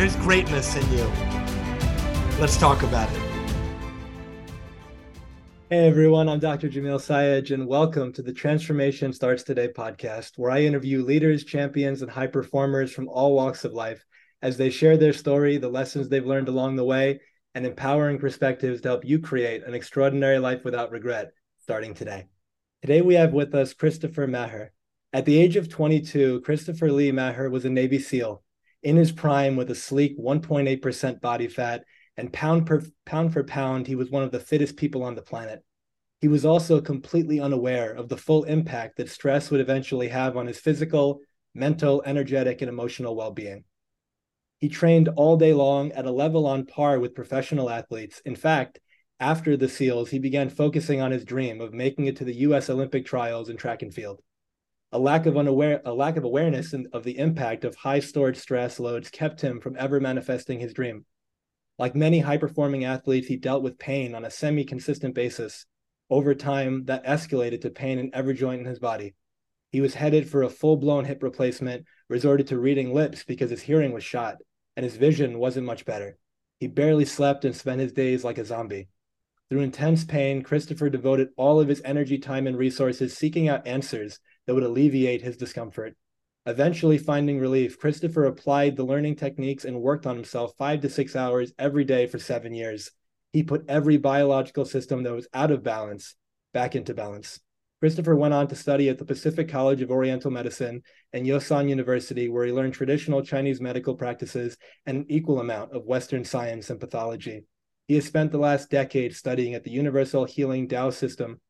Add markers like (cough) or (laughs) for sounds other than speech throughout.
there's greatness in you. Let's talk about it. Hey everyone, I'm Dr. Jamil Sayed, and welcome to the Transformation Starts Today podcast, where I interview leaders, champions, and high performers from all walks of life as they share their story, the lessons they've learned along the way, and empowering perspectives to help you create an extraordinary life without regret starting today. Today we have with us Christopher Maher. At the age of 22, Christopher Lee Maher was a Navy SEAL in his prime with a sleek 1.8% body fat and pound per pound for pound, he was one of the fittest people on the planet. He was also completely unaware of the full impact that stress would eventually have on his physical, mental, energetic, and emotional well-being. He trained all day long at a level on par with professional athletes. In fact, after the SEALs, he began focusing on his dream of making it to the US Olympic trials in track and field. A lack of unaware a lack of awareness of the impact of high stored stress loads kept him from ever manifesting his dream. Like many high performing athletes, he dealt with pain on a semi consistent basis. Over time, that escalated to pain in every joint in his body. He was headed for a full blown hip replacement, resorted to reading lips because his hearing was shot, and his vision wasn't much better. He barely slept and spent his days like a zombie. Through intense pain, Christopher devoted all of his energy, time, and resources seeking out answers that would alleviate his discomfort. Eventually finding relief, Christopher applied the learning techniques and worked on himself five to six hours every day for seven years. He put every biological system that was out of balance back into balance. Christopher went on to study at the Pacific College of Oriental Medicine and Yosan University, where he learned traditional Chinese medical practices and an equal amount of Western science and pathology. He has spent the last decade studying at the Universal Healing Tao System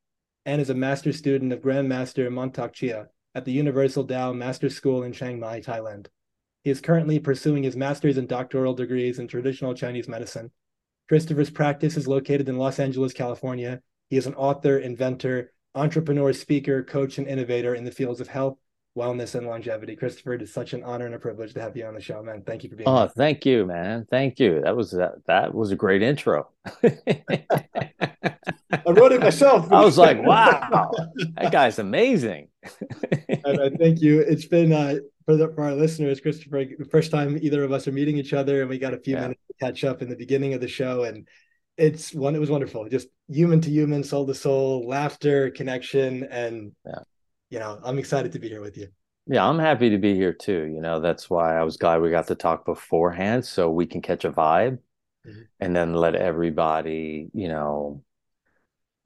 and is a master student of Grand Grandmaster Mantak Chia at the Universal Tao Master School in Chiang Mai, Thailand. He is currently pursuing his master's and doctoral degrees in traditional Chinese medicine. Christopher's practice is located in Los Angeles, California. He is an author, inventor, entrepreneur, speaker, coach, and innovator in the fields of health, wellness, and longevity. Christopher, it is such an honor and a privilege to have you on the show, man. Thank you for being oh, here. thank you, man. Thank you. That was that, that was a great intro. (laughs) I wrote it myself. I was like, wow, that guy's amazing. (laughs) and thank you. It's been uh, for, the, for our listeners, Christopher, the first time either of us are meeting each other, and we got a few yeah. minutes to catch up in the beginning of the show, and it's one. It was wonderful, just human to human, soul to soul, laughter, connection, and yeah. You know, I'm excited to be here with you. Yeah, I'm happy to be here too. You know, that's why I was glad we got to talk beforehand, so we can catch a vibe, mm-hmm. and then let everybody, you know,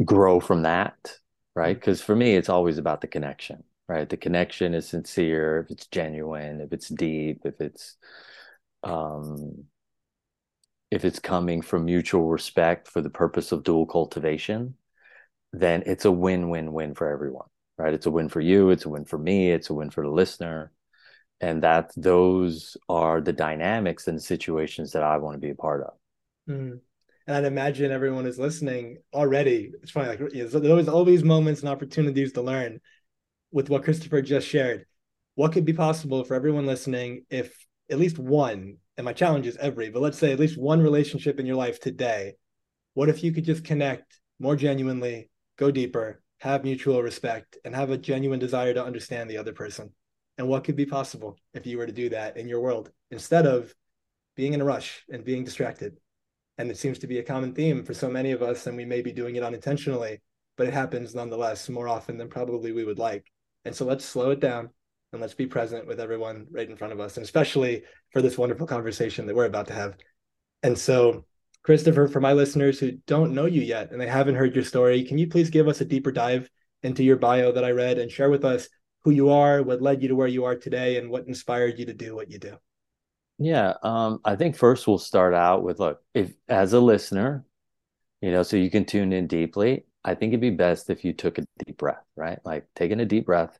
grow from that right because mm-hmm. for me it's always about the connection right the connection is sincere if it's genuine if it's deep if it's um if it's coming from mutual respect for the purpose of dual cultivation then it's a win-win-win for everyone right it's a win for you it's a win for me it's a win for the listener and that those are the dynamics and situations that i want to be a part of mm and I'd imagine everyone is listening already. It's funny, like you know, there's always these moments and opportunities to learn with what Christopher just shared. What could be possible for everyone listening if at least one, and my challenge is every, but let's say at least one relationship in your life today, what if you could just connect more genuinely, go deeper, have mutual respect, and have a genuine desire to understand the other person? And what could be possible if you were to do that in your world instead of being in a rush and being distracted? and it seems to be a common theme for so many of us and we may be doing it unintentionally but it happens nonetheless more often than probably we would like and so let's slow it down and let's be present with everyone right in front of us and especially for this wonderful conversation that we're about to have and so christopher for my listeners who don't know you yet and they haven't heard your story can you please give us a deeper dive into your bio that i read and share with us who you are what led you to where you are today and what inspired you to do what you do yeah, um, I think first we'll start out with look, if as a listener, you know, so you can tune in deeply. I think it'd be best if you took a deep breath, right? Like taking a deep breath.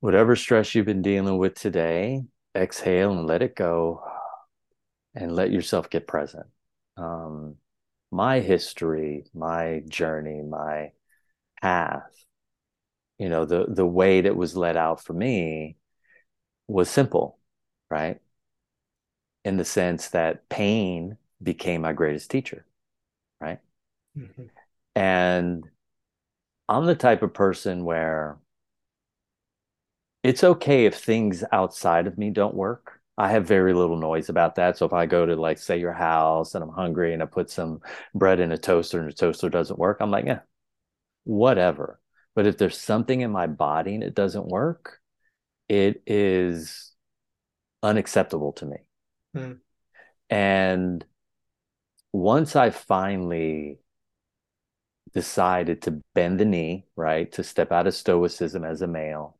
Whatever stress you've been dealing with today, exhale and let it go and let yourself get present. Um, my history, my journey, my path, you know, the the way that was let out for me was simple, right? In the sense that pain became my greatest teacher, right? Mm-hmm. And I'm the type of person where it's okay if things outside of me don't work. I have very little noise about that. So if I go to like say your house and I'm hungry and I put some bread in a toaster and the toaster doesn't work, I'm like, yeah, whatever. But if there's something in my body and it doesn't work, it is unacceptable to me. Mm. And once I finally decided to bend the knee, right, to step out of stoicism as a male,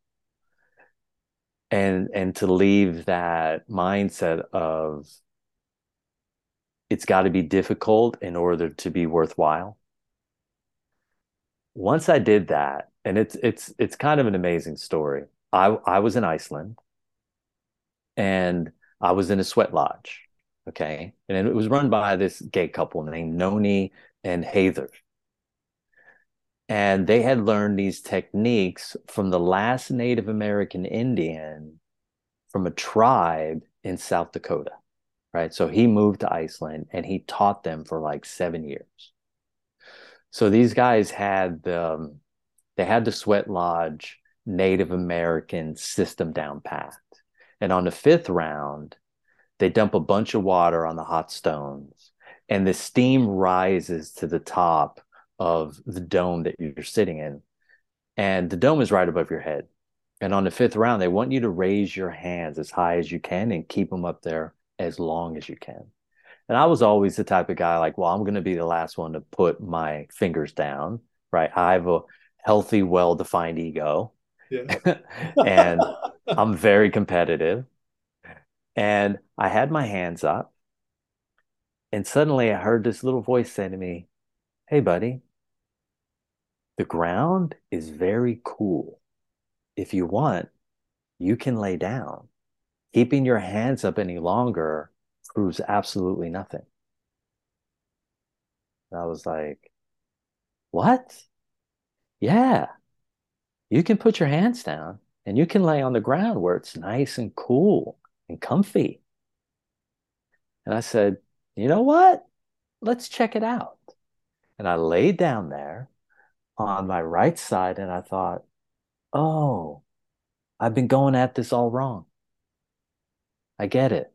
and and to leave that mindset of it's got to be difficult in order to be worthwhile. Once i did that and it's it's it's kind of an amazing story. I i was in iceland and i was in a sweat lodge okay? And it was run by this gay couple named noni and heather and they had learned these techniques from the last Native American Indian from a tribe in South Dakota, right? So he moved to Iceland and he taught them for like seven years. So these guys had the um, they had the Sweat Lodge Native American system down pat. And on the fifth round, they dump a bunch of water on the hot stones, and the steam rises to the top of the dome that you're sitting in. And the dome is right above your head. And on the fifth round, they want you to raise your hands as high as you can and keep them up there as long as you can. And I was always the type of guy like, well, I'm going to be the last one to put my fingers down, right? I have a healthy, well defined ego. Yeah. (laughs) and I'm very competitive. And I had my hands up. And suddenly I heard this little voice say to me, Hey, buddy, the ground is very cool. If you want, you can lay down. Keeping your hands up any longer proves absolutely nothing. And I was like, What? Yeah, you can put your hands down and you can lay on the ground where it's nice and cool and comfy. And I said, You know what? Let's check it out. And I laid down there on my right side and I thought, oh, I've been going at this all wrong. I get it.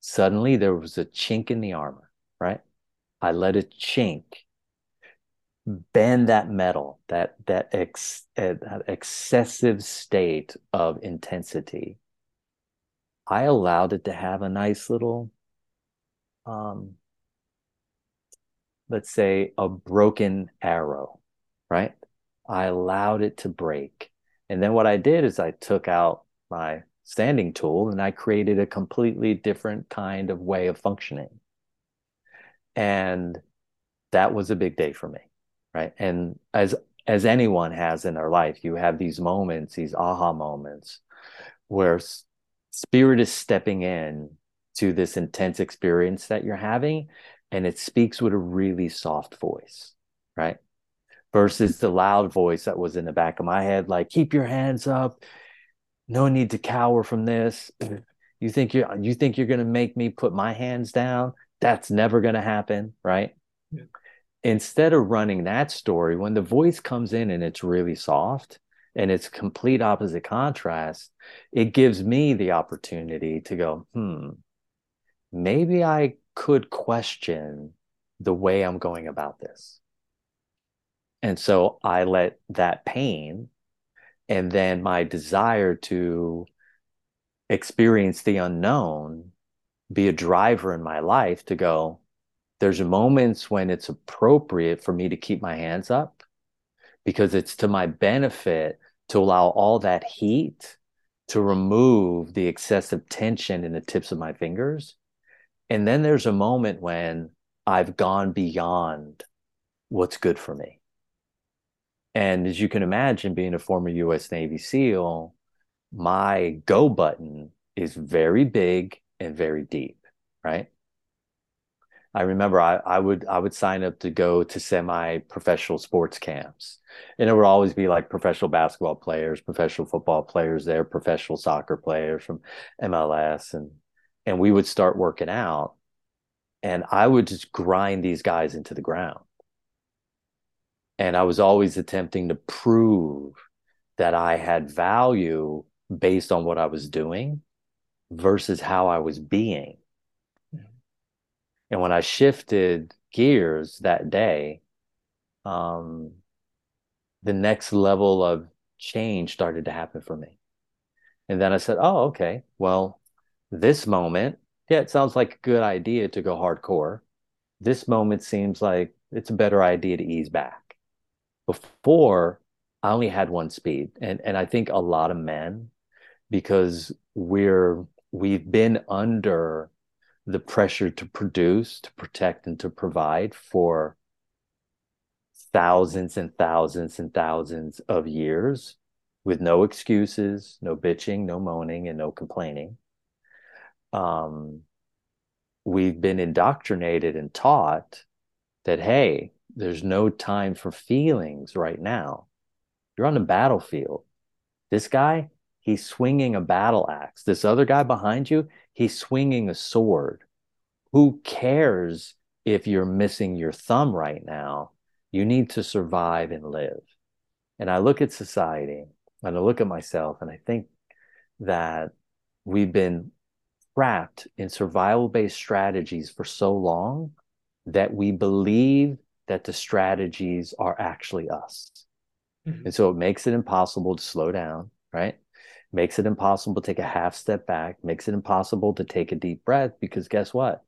Suddenly there was a chink in the armor, right? I let it chink, bend that metal, that that, ex, uh, that excessive state of intensity. I allowed it to have a nice little um, let's say, a broken arrow, right? I allowed it to break. And then what I did is I took out my sanding tool and I created a completely different kind of way of functioning. And that was a big day for me, right? And as as anyone has in their life, you have these moments, these aha moments where spirit is stepping in to this intense experience that you're having and it speaks with a really soft voice, right? Versus the loud voice that was in the back of my head, like, keep your hands up. No need to cower from this. You think you're you think you're gonna make me put my hands down? That's never gonna happen, right? Yeah. Instead of running that story, when the voice comes in and it's really soft and it's complete opposite contrast, it gives me the opportunity to go, hmm, maybe I could question the way I'm going about this. And so I let that pain and then my desire to experience the unknown be a driver in my life to go, there's moments when it's appropriate for me to keep my hands up because it's to my benefit to allow all that heat to remove the excessive tension in the tips of my fingers and then there's a moment when I've gone beyond what's good for me. And as you can imagine, being a former US Navy SEAL, my go button is very big and very deep, right? I remember I, I would I would sign up to go to semi-professional sports camps. And it would always be like professional basketball players, professional football players there, professional soccer players from MLS and and we would start working out and I would just grind these guys into the ground. And I was always attempting to prove that I had value based on what I was doing versus how I was being. And when I shifted gears that day, um, the next level of change started to happen for me. And then I said, oh, okay, well, this moment, yeah, it sounds like a good idea to go hardcore. This moment seems like it's a better idea to ease back. Before, I only had one speed. And, and I think a lot of men, because we're we've been under the pressure to produce, to protect, and to provide for thousands and thousands and thousands of years with no excuses, no bitching, no moaning, and no complaining. Um, we've been indoctrinated and taught that, hey, there's no time for feelings right now. You're on the battlefield. This guy, he's swinging a battle axe. This other guy behind you, he's swinging a sword. Who cares if you're missing your thumb right now? You need to survive and live. And I look at society and I look at myself and I think that we've been trapped in survival based strategies for so long that we believe that the strategies are actually us. Mm-hmm. And so it makes it impossible to slow down, right? makes it impossible to take a half step back, makes it impossible to take a deep breath because guess what?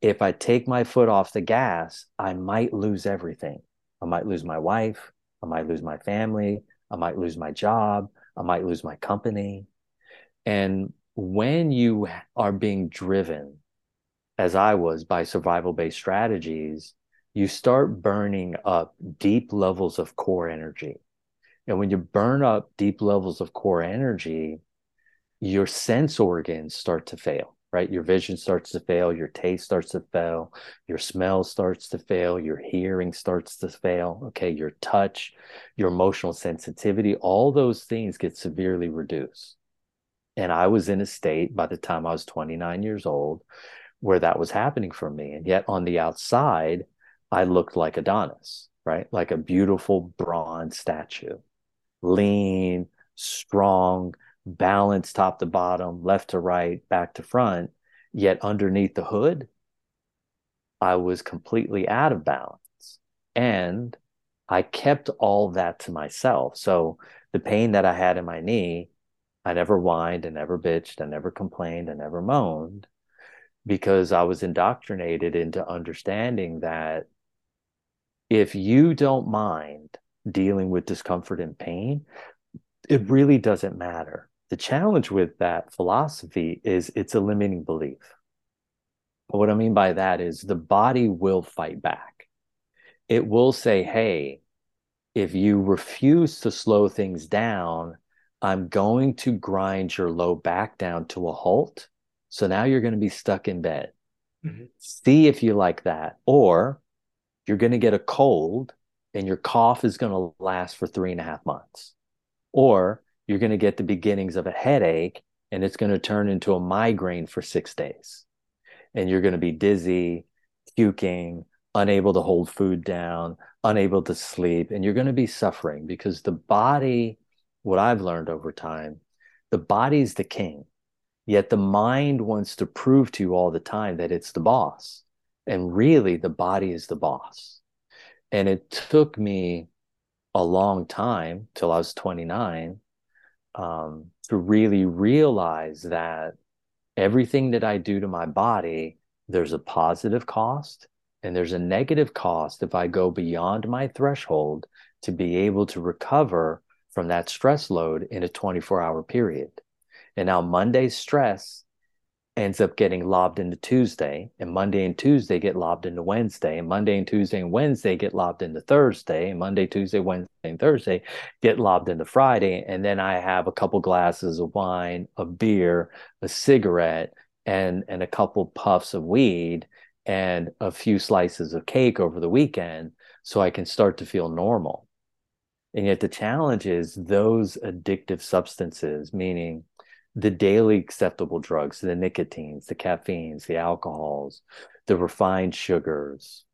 If I take my foot off the gas, I might lose everything. I might lose my wife, I might lose my family, I might lose my job, I might lose my company. And when you are being driven, as I was, by survival based strategies, you start burning up deep levels of core energy. And when you burn up deep levels of core energy, your sense organs start to fail, right? Your vision starts to fail, your taste starts to fail, your smell starts to fail, your hearing starts to fail, okay? Your touch, your emotional sensitivity, all those things get severely reduced. And I was in a state by the time I was 29 years old where that was happening for me. And yet on the outside, I looked like Adonis, right? Like a beautiful bronze statue lean, strong, balanced top to bottom, left to right, back to front. Yet underneath the hood, I was completely out of balance. And I kept all that to myself. So the pain that I had in my knee, I never whined, and never bitched, I never complained, I never moaned because I was indoctrinated into understanding that if you don't mind dealing with discomfort and pain, it really doesn't matter. The challenge with that philosophy is it's a limiting belief. What I mean by that is the body will fight back. It will say, hey, if you refuse to slow things down, I'm going to grind your low back down to a halt. So now you're going to be stuck in bed. Mm-hmm. See if you like that. Or you're going to get a cold and your cough is going to last for three and a half months. Or you're going to get the beginnings of a headache and it's going to turn into a migraine for six days. And you're going to be dizzy, puking, unable to hold food down, unable to sleep, and you're going to be suffering because the body, what I've learned over time, the body's the king. Yet the mind wants to prove to you all the time that it's the boss. And really, the body is the boss. And it took me a long time till I was 29 um, to really realize that everything that I do to my body, there's a positive cost and there's a negative cost if I go beyond my threshold to be able to recover from that stress load in a 24 hour period. And now Monday's stress ends up getting lobbed into Tuesday, and Monday and Tuesday get lobbed into Wednesday, and Monday and Tuesday and Wednesday get lobbed into Thursday, and Monday, Tuesday, Wednesday, and Thursday get lobbed into Friday, and then I have a couple glasses of wine, a beer, a cigarette, and and a couple puffs of weed, and a few slices of cake over the weekend, so I can start to feel normal. And yet the challenge is those addictive substances, meaning the daily acceptable drugs, the nicotines, the caffeines, the alcohols, the refined sugars,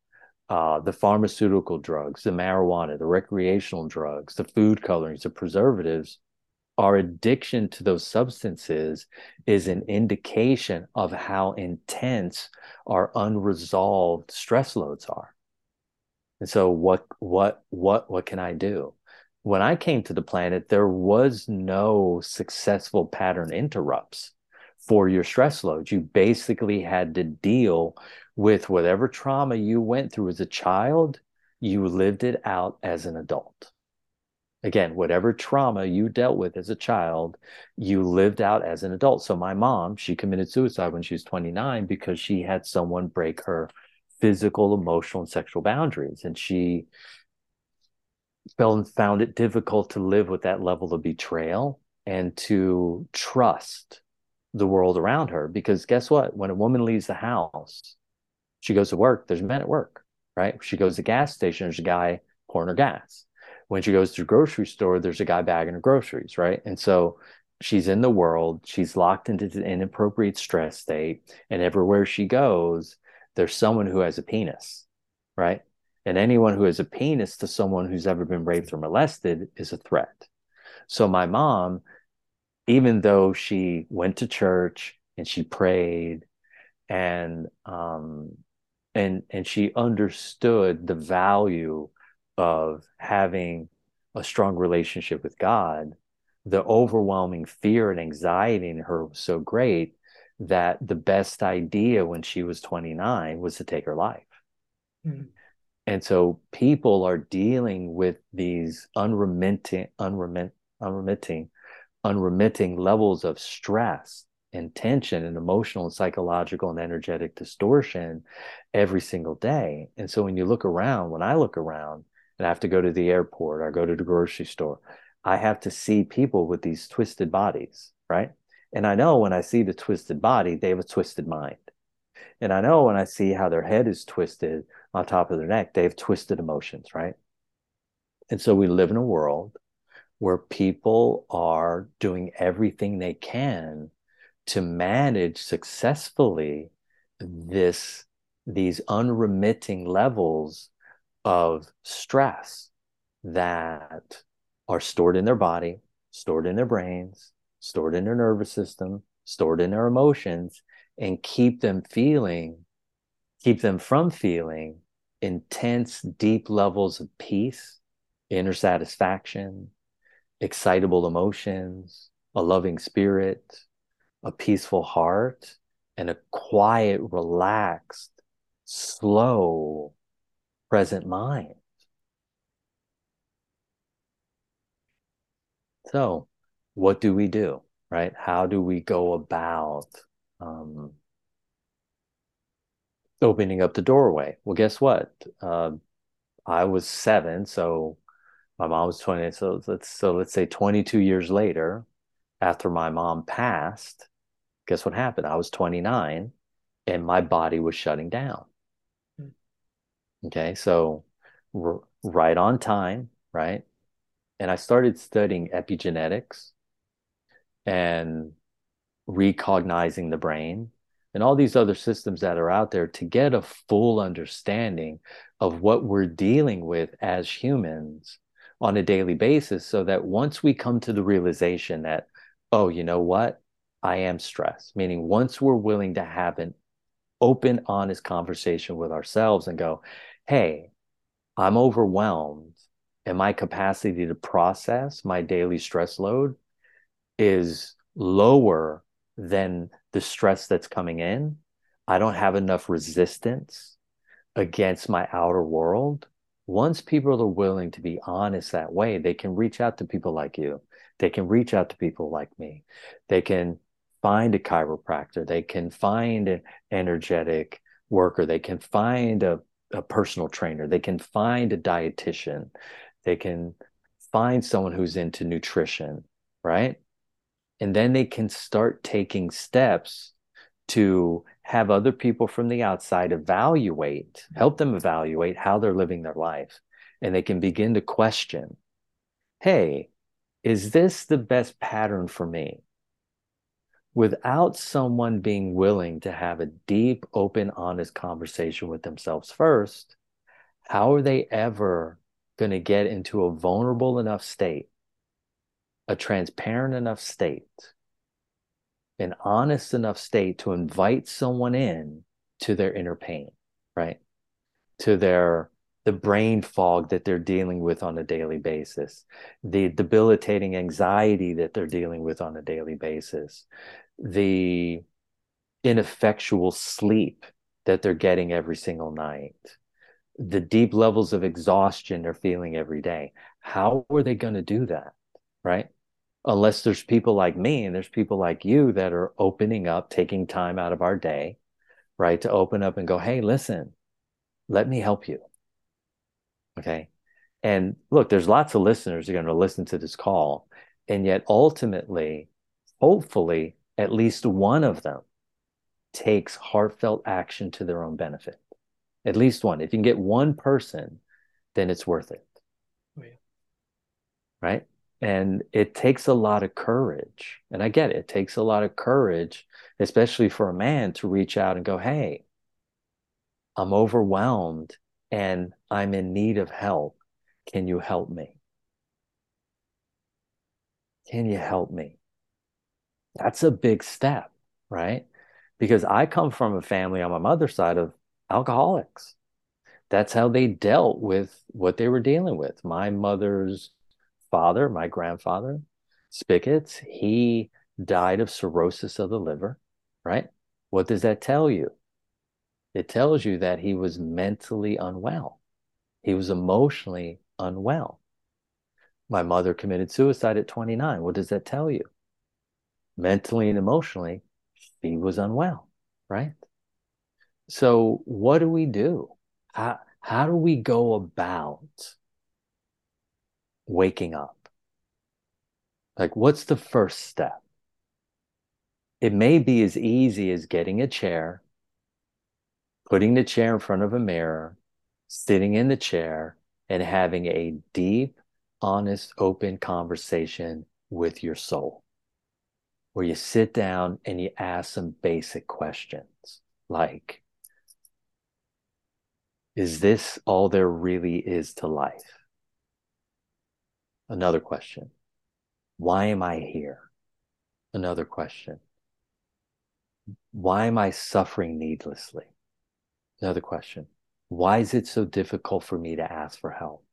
uh, the pharmaceutical drugs, the marijuana, the recreational drugs, the food colorings, the preservatives, our addiction to those substances is an indication of how intense our unresolved stress loads are. And so what what what what can I do? When I came to the planet, there was no successful pattern interrupts for your stress loads. You basically had to deal with whatever trauma you went through as a child, you lived it out as an adult. Again, whatever trauma you dealt with as a child, you lived out as an adult. So, my mom, she committed suicide when she was 29 because she had someone break her physical, emotional, and sexual boundaries. And she felt found it difficult to live with that level of betrayal and to trust the world around her because guess what? When a woman leaves the house she goes to work there's men at work right? She goes to the gas station there's a guy pouring her gas. When she goes to the grocery store there's a guy bagging her groceries right? And so she's in the world she's locked into an inappropriate stress state and everywhere she goes there's someone who has a penis right and anyone who has a penis to someone who's ever been raped or molested is a threat. So my mom, even though she went to church and she prayed and um, and and she understood the value of having a strong relationship with God, the overwhelming fear and anxiety in her was so great that the best idea when she was 29 was to take her life. Mm-hmm. And so people are dealing with these unremitting, unremit, unremitting, unremitting levels of stress and tension and emotional and psychological and energetic distortion every single day. And so when you look around, when I look around and I have to go to the airport or go to the grocery store, I have to see people with these twisted bodies, right? And I know when I see the twisted body, they have a twisted mind. And I know when I see how their head is twisted on top of their neck, they have twisted emotions, right? And so we live in a world where people are doing everything they can to manage successfully this these unremitting levels of stress that are stored in their body, stored in their brains, stored in their nervous system, stored in their emotions, and keep them feeling, keep them from feeling intense, deep levels of peace, inner satisfaction, excitable emotions, a loving spirit, a peaceful heart, and a quiet, relaxed, slow, present mind. So, what do we do, right? How do we go about um, opening up the doorway. Well, guess what? Uh, I was seven, so my mom was 20. So let's so let's say 22 years later, after my mom passed, guess what happened? I was 29 and my body was shutting down. Hmm. Okay, so r- right on time, right? And I started studying epigenetics and recognizing the brain and all these other systems that are out there to get a full understanding of what we're dealing with as humans on a daily basis so that once we come to the realization that oh you know what? I am stressed meaning once we're willing to have an open honest conversation with ourselves and go hey i'm overwhelmed and my capacity to process my daily stress load is lower than the stress that's coming in. I don't have enough resistance against my outer world. Once people are willing to be honest that way, they can reach out to people like you. They can reach out to people like me. They can find a chiropractor, they can find an energetic worker, they can find a, a personal trainer, they can find a dietitian, they can find someone who's into nutrition, right? And then they can start taking steps to have other people from the outside evaluate, help them evaluate how they're living their life. And they can begin to question hey, is this the best pattern for me? Without someone being willing to have a deep, open, honest conversation with themselves first, how are they ever going to get into a vulnerable enough state, a transparent enough state, an honest enough state to invite someone in to their inner pain, right? To their the brain fog that they're dealing with on a daily basis, the debilitating anxiety that they're dealing with on a daily basis, the ineffectual sleep that they're getting every single night, the deep levels of exhaustion they're feeling every day. How are they going to do that? Right. Unless there's people like me and there's people like you that are opening up, taking time out of our day, right, to open up and go, hey, listen, let me help you. Okay. And look, there's lots of listeners who are going to listen to this call. And yet, ultimately, hopefully, at least one of them takes heartfelt action to their own benefit at least one. If you can get one person, then it's worth it. Oh, yeah. Right. And it takes a lot of courage. And I get it. It takes a lot of courage, especially for a man to reach out and go, Hey, I'm overwhelmed and I'm in need of help. Can you help me? Can you help me? That's a big step, right? Because I come from a family on my mother's side of alcoholics. That's how they dealt with what they were dealing with. My mother's father, my grandfather, Spickett's, he died of cirrhosis of the liver, right? What does that tell you? It tells you that he was mentally unwell. He was emotionally unwell. My mother committed suicide at 29. What does that tell you? Mentally and emotionally, she was unwell, right? So, what do we do? How, how do we go about waking up? Like, what's the first step? It may be as easy as getting a chair, putting the chair in front of a mirror, sitting in the chair, and having a deep, honest, open conversation with your soul, where you sit down and you ask some basic questions like, is this all there really is to life? Another question. Why am I here? Another question. Why am I suffering needlessly? Another question. Why is it so difficult for me to ask for help?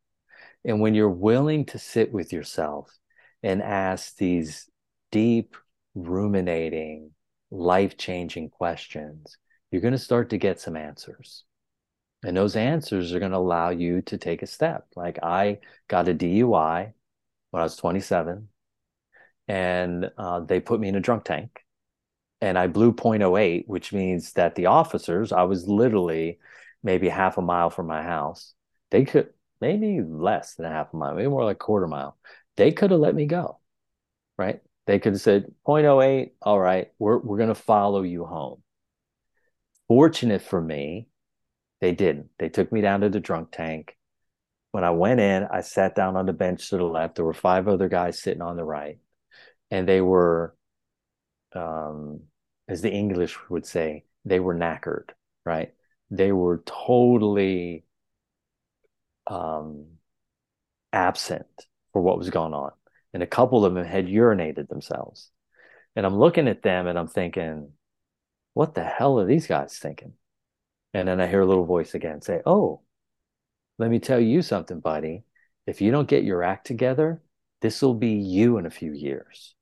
And when you're willing to sit with yourself and ask these deep, ruminating, life changing questions, you're going to start to get some answers. And those answers are going to allow you to take a step. Like I got a DUI when I was 27, and uh, they put me in a drunk tank. And I blew 0.08, which means that the officers, I was literally maybe half a mile from my house. They could, maybe less than a half a mile, maybe more like a quarter mile. They could have let me go, right? They could have said 0.08, all right, we're, we're going to follow you home. Fortunate for me, they didn't. They took me down to the drunk tank. When I went in, I sat down on the bench to the left. There were five other guys sitting on the right, and they were, um, as the English would say, they were knackered, right? They were totally um, absent for what was going on. And a couple of them had urinated themselves. And I'm looking at them and I'm thinking, what the hell are these guys thinking? And then I hear a little voice again say, Oh, let me tell you something, buddy. If you don't get your act together, this will be you in a few years.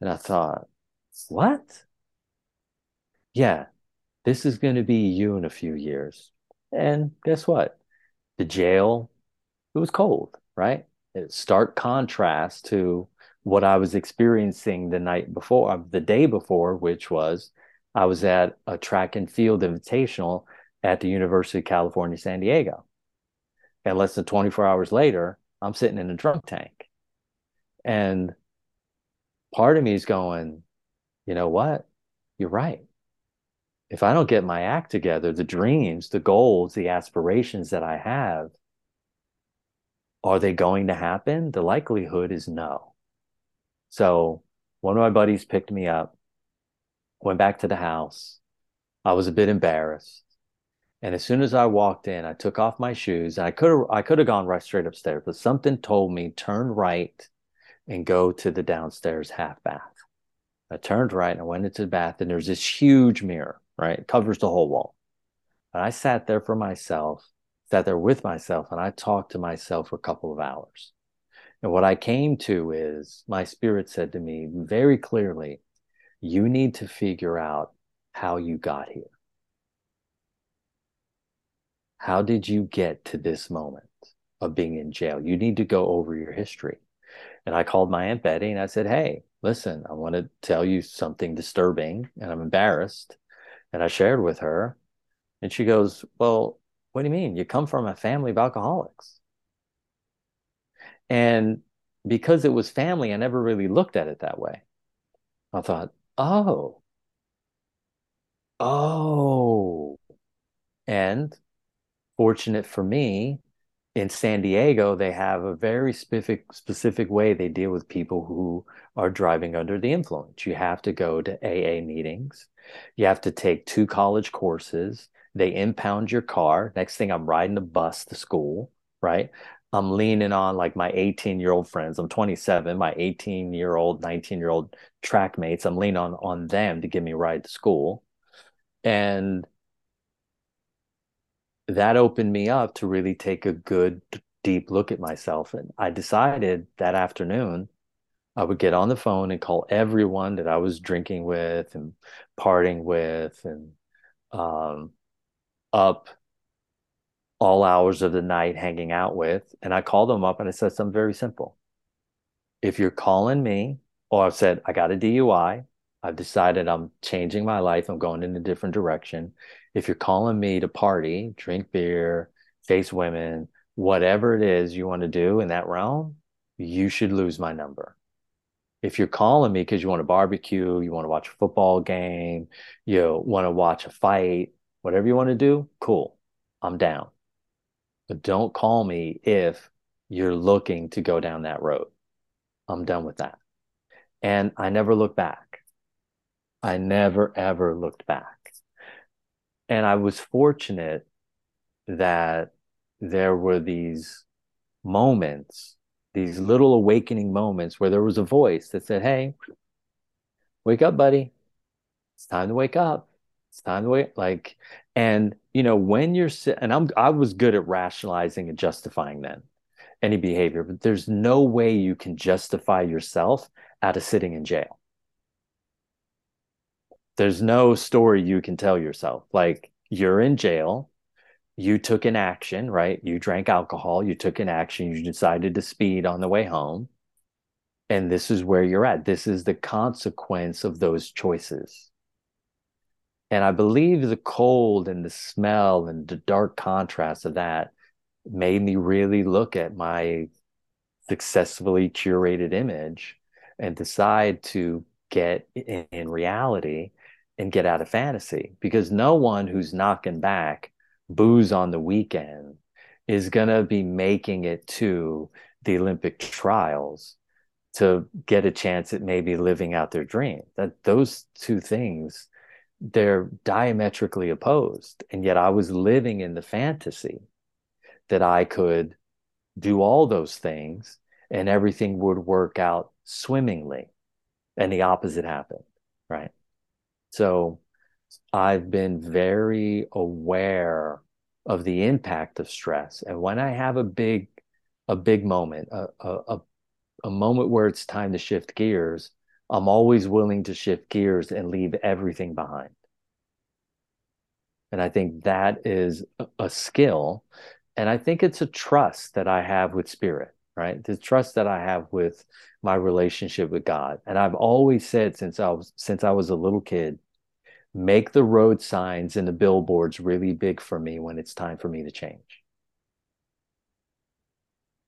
And I thought, What? Yeah, this is going to be you in a few years. And guess what? The jail, it was cold, right? It's stark contrast to what I was experiencing the night before, uh, the day before, which was I was at a track and field invitational at the University of California, San Diego. And less than 24 hours later, I'm sitting in a drunk tank. And part of me is going, you know what? You're right. If I don't get my act together, the dreams, the goals, the aspirations that I have, are they going to happen? The likelihood is no. So one of my buddies picked me up, went back to the house. I was a bit embarrassed. And as soon as I walked in, I took off my shoes. I could have I could have gone right straight upstairs, but something told me turn right and go to the downstairs half bath. I turned right and I went into the bath, and there's this huge mirror, right? It covers the whole wall. And I sat there for myself, sat there with myself, and I talked to myself for a couple of hours. And what I came to is my spirit said to me very clearly, you need to figure out how you got here. How did you get to this moment of being in jail? You need to go over your history. And I called my Aunt Betty and I said, Hey, listen, I want to tell you something disturbing and I'm embarrassed. And I shared with her. And she goes, Well, what do you mean? You come from a family of alcoholics. And because it was family, I never really looked at it that way. I thought, oh, oh. And fortunate for me, in San Diego, they have a very specific specific way they deal with people who are driving under the influence. You have to go to AA meetings. You have to take two college courses. They impound your car. Next thing, I'm riding a bus to school, right? I'm leaning on like my 18 year old friends. I'm 27, my 18 year old, 19 year old track mates. I'm leaning on on them to give me a ride to school. And that opened me up to really take a good deep look at myself and i decided that afternoon i would get on the phone and call everyone that i was drinking with and partying with and um, up all hours of the night hanging out with and i called them up and i said something very simple. If you're calling me or i've said i got a dui i've decided i'm changing my life. I'm going in a different direction if you're calling me to party, drink beer, face women, whatever it is you want to do in that realm, you should lose my number. If you're calling me because you want to barbecue, you want to watch a football game, you want to watch a fight, whatever you want to do, cool. I'm down. But don't call me if you're looking to go down that road. I'm done with that. And I never looked back. I never, ever looked back and I was fortunate that there were these moments, these little awakening moments where there was a voice that said, Hey, wake up, buddy. It's time to wake up. It's time to wake like and you know when you're and I'm I was good at rationalizing and justifying then any behavior, but there's no way you can justify yourself out of sitting in jail there's no story you can tell yourself. Like you're in jail, you took an action, right? You drank alcohol, you took an action, you decided to speed on the way home. And this is where you're at. This is the consequence of those choices. And I believe the cold and the smell and the dark contrast of that made me really look at my successfully curated image and decide to get in, in reality and get out of fantasy because no one who's knocking back booze on the weekend is going to be making it to the Olympic trials to get a chance at maybe living out their dream. That those two things they're diametrically opposed and yet I was living in the fantasy that I could do all those things and everything would work out swimmingly and the opposite happened, right? So I've been very aware of the impact of stress. And when I have a big, a big moment, a, a, a moment where it's time to shift gears, I'm always willing to shift gears and leave everything behind. And I think that is a skill. And I think it's a trust that I have with spirit, right? The trust that I have with my relationship with God. And I've always said since I was since I was a little kid, make the road signs and the billboards really big for me when it's time for me to change.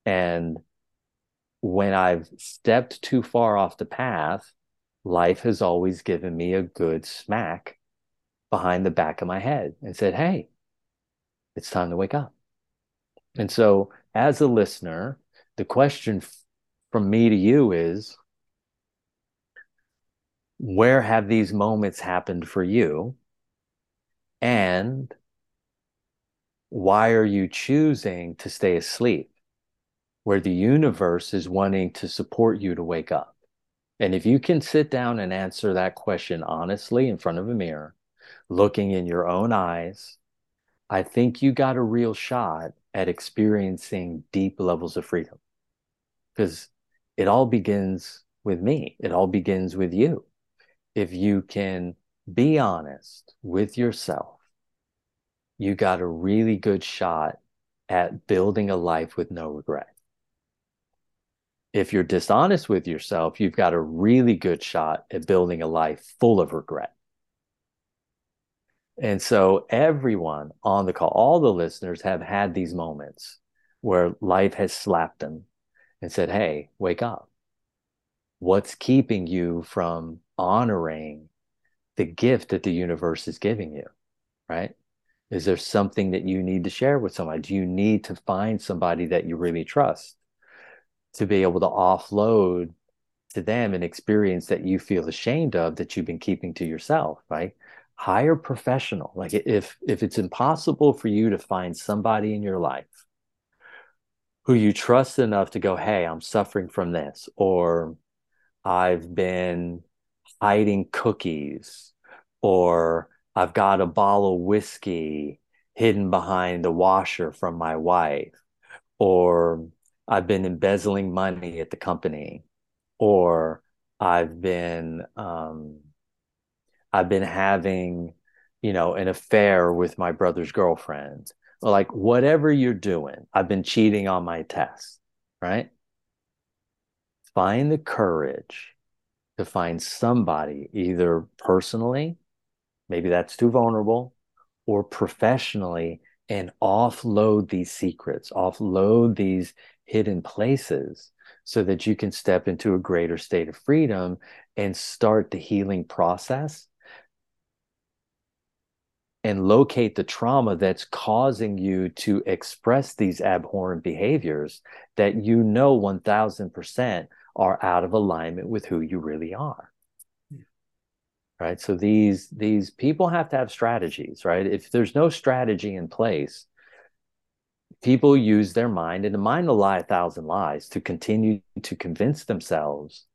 And when I've stepped too far off the path, life has always given me a good smack behind the back of my head and said, Hey, it's time to wake up. And so, as a listener, the question from me to you is where have these moments happened for you? And why are you choosing to stay asleep where the universe is wanting to support you to wake up? And if you can sit down and answer that question honestly in front of a mirror, looking in your own eyes, I think you got a real shot at experiencing deep levels of freedom. Because it all begins with me, it all begins with you if you can be honest with yourself, you got a really good shot at building a life with no regret. If you're dishonest with yourself, you've got a really good shot at building a life full of regret. And so, everyone on the call, all the listeners have had these moments where life has slapped them and said, Hey, wake up. What's keeping you from honoring the gift that the universe is giving you, right? Is there something that you need to share with somebody? Do you need to find somebody that you really trust to be able to offload to them an experience that you feel ashamed of that you've been keeping to yourself, right? Hire professional. Like if if it's impossible for you to find somebody in your life who you trust enough to go, hey, I'm suffering from this, or I've been hiding cookies or I've got a bottle of whiskey hidden behind the washer from my wife or I've been embezzling money at the company or I've been um, I've been having you know an affair with my brother's girlfriend like whatever you're doing I've been cheating on my test right? Find the courage to find somebody either personally, maybe that's too vulnerable, or professionally and offload these secrets, offload these hidden places so that you can step into a greater state of freedom and start the healing process and locate the trauma that's causing you to express these abhorrent behaviors that you know 1000% are out of alignment with who you really are. Right? So these these people have to have strategies right? If there's no strategy in place people use their mind and the mind will lie a thousand lies to continue to convince themselves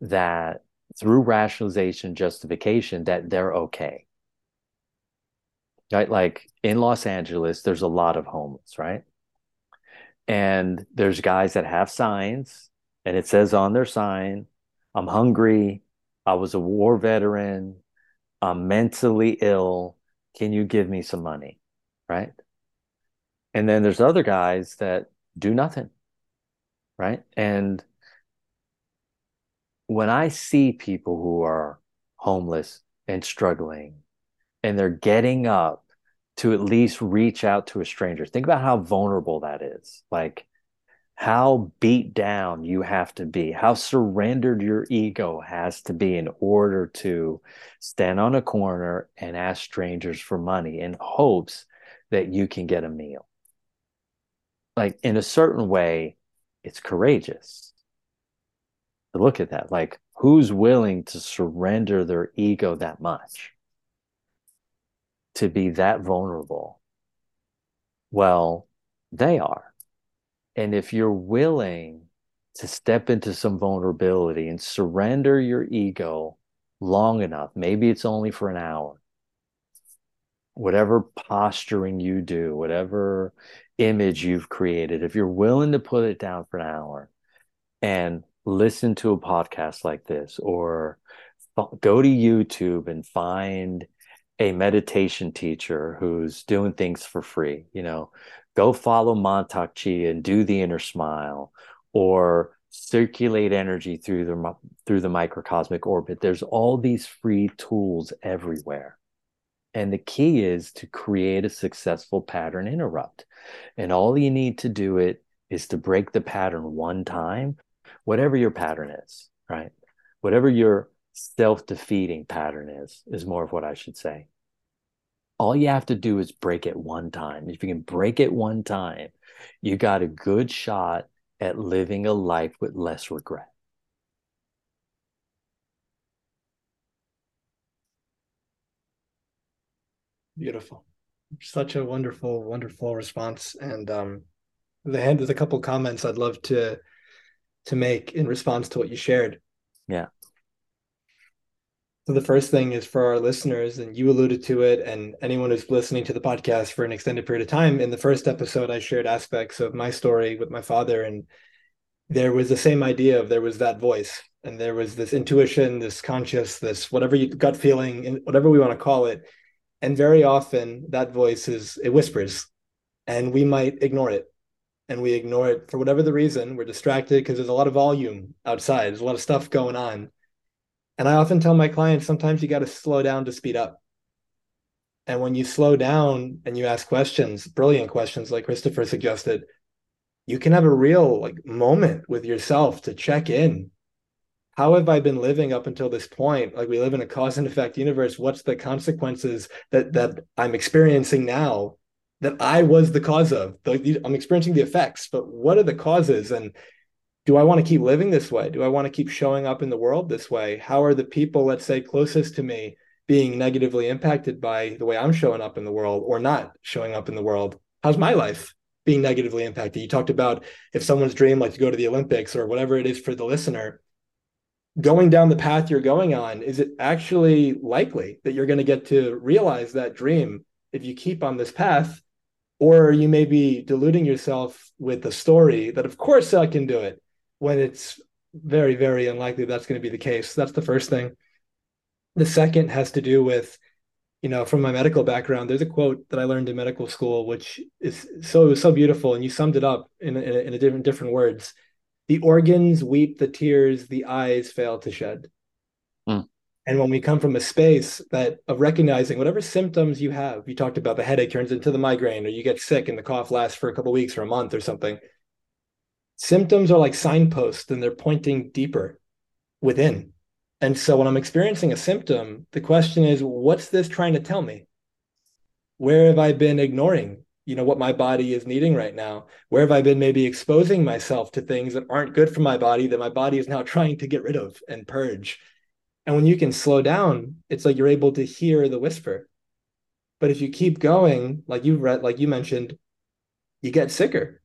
that through rationalization justification that they're okay right like in los angeles there's a lot of homeless right and there's guys that have signs and it says on their sign, I'm hungry. I was a war veteran. I'm mentally ill. Can you give me some money? Right. And then there's other guys that do nothing. Right. And when I see people who are homeless and struggling and they're getting up to at least reach out to a stranger, think about how vulnerable that is. Like, how beat down you have to be, how surrendered your ego has to be in order to stand on a corner and ask strangers for money in hopes that you can get a meal. Like, in a certain way, it's courageous to look at that. Like, who's willing to surrender their ego that much? To be that vulnerable? Well, they are and if you're willing to step into some vulnerability and surrender your ego long enough, maybe it's only for an hour, whatever posturing you do, whatever image you've created, if you're willing to put it down for an hour and listen to a podcast like this or go to YouTube and find a meditation teacher who's doing things for free, you know, go follow Mantak Chia and do the inner smile, or circulate energy through the through the microcosmic orbit. There's all these free tools everywhere. And the key is to create a successful pattern interrupt. And all you need to do it is to break the pattern one time whatever your pattern is right? Whatever your self-defeating pattern is is more of what i should say all you have to do is break it one time if you can break it one time you got a good shot at living a life with less regret. Beautiful. Such a wonderful, wonderful response. And um the hand there's a couple comments I'd love to to make in response to what you shared. Yeah. So the first thing is for our listeners, and you alluded to it, and anyone who's listening to the podcast for an extended period of time. In the first episode, I shared aspects of my story with my father, and there was the same idea of there was that voice, and there was this intuition, this conscious, this whatever you gut feeling, whatever we want to call it. And very often that voice is it whispers, and we might ignore it. And we ignore it for whatever the reason. We're distracted because there's a lot of volume outside. There's a lot of stuff going on and I often tell my clients sometimes you got to slow down to speed up. And when you slow down and you ask questions, brilliant questions like Christopher suggested, you can have a real like moment with yourself to check in. How have I been living up until this point? Like we live in a cause and effect universe. What's the consequences that that I'm experiencing now that I was the cause of? I'm experiencing the effects, but what are the causes? And do I want to keep living this way? Do I want to keep showing up in the world this way? How are the people, let's say, closest to me being negatively impacted by the way I'm showing up in the world or not showing up in the world? How's my life being negatively impacted? You talked about if someone's dream, like to go to the Olympics or whatever it is for the listener, going down the path you're going on, is it actually likely that you're going to get to realize that dream if you keep on this path? Or you may be deluding yourself with the story that, of course, I can do it when it's very, very unlikely that's going to be the case. That's the first thing. The second has to do with, you know, from my medical background, there's a quote that I learned in medical school, which is so so beautiful, and you summed it up in in, in a different different words. The organs weep the tears the eyes fail to shed. Mm. And when we come from a space that of recognizing whatever symptoms you have, you talked about the headache turns into the migraine, or you get sick and the cough lasts for a couple weeks or a month or something symptoms are like signposts and they're pointing deeper within. And so when I'm experiencing a symptom, the question is, what's this trying to tell me? Where have I been ignoring, you know, what my body is needing right now? Where have I been maybe exposing myself to things that aren't good for my body that my body is now trying to get rid of and purge? And when you can slow down, it's like you're able to hear the whisper. But if you keep going, like you read, like you mentioned, you get sicker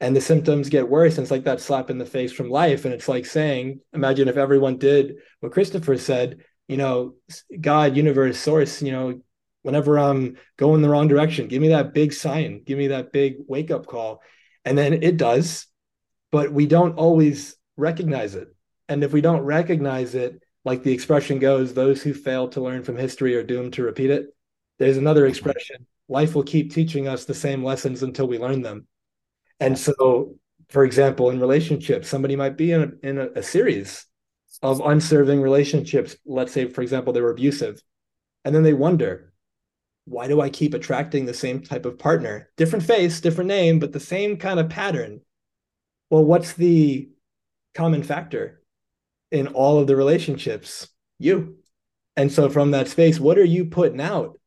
and the symptoms get worse. And it's like that slap in the face from life. And it's like saying, imagine if everyone did what Christopher said, you know, God, universe, source, you know, whenever I'm going the wrong direction, give me that big sign, give me that big wake up call. And then it does, but we don't always recognize it. And if we don't recognize it, like the expression goes, those who fail to learn from history are doomed to repeat it. There's another mm-hmm. expression life will keep teaching us the same lessons until we learn them. And so, for example, in relationships, somebody might be in a, in a, a series of unserving relationships. Let's say, for example, they were abusive. And then they wonder, why do I keep attracting the same type of partner? Different face, different name, but the same kind of pattern. Well, what's the common factor in all of the relationships? You. And so, from that space, what are you putting out?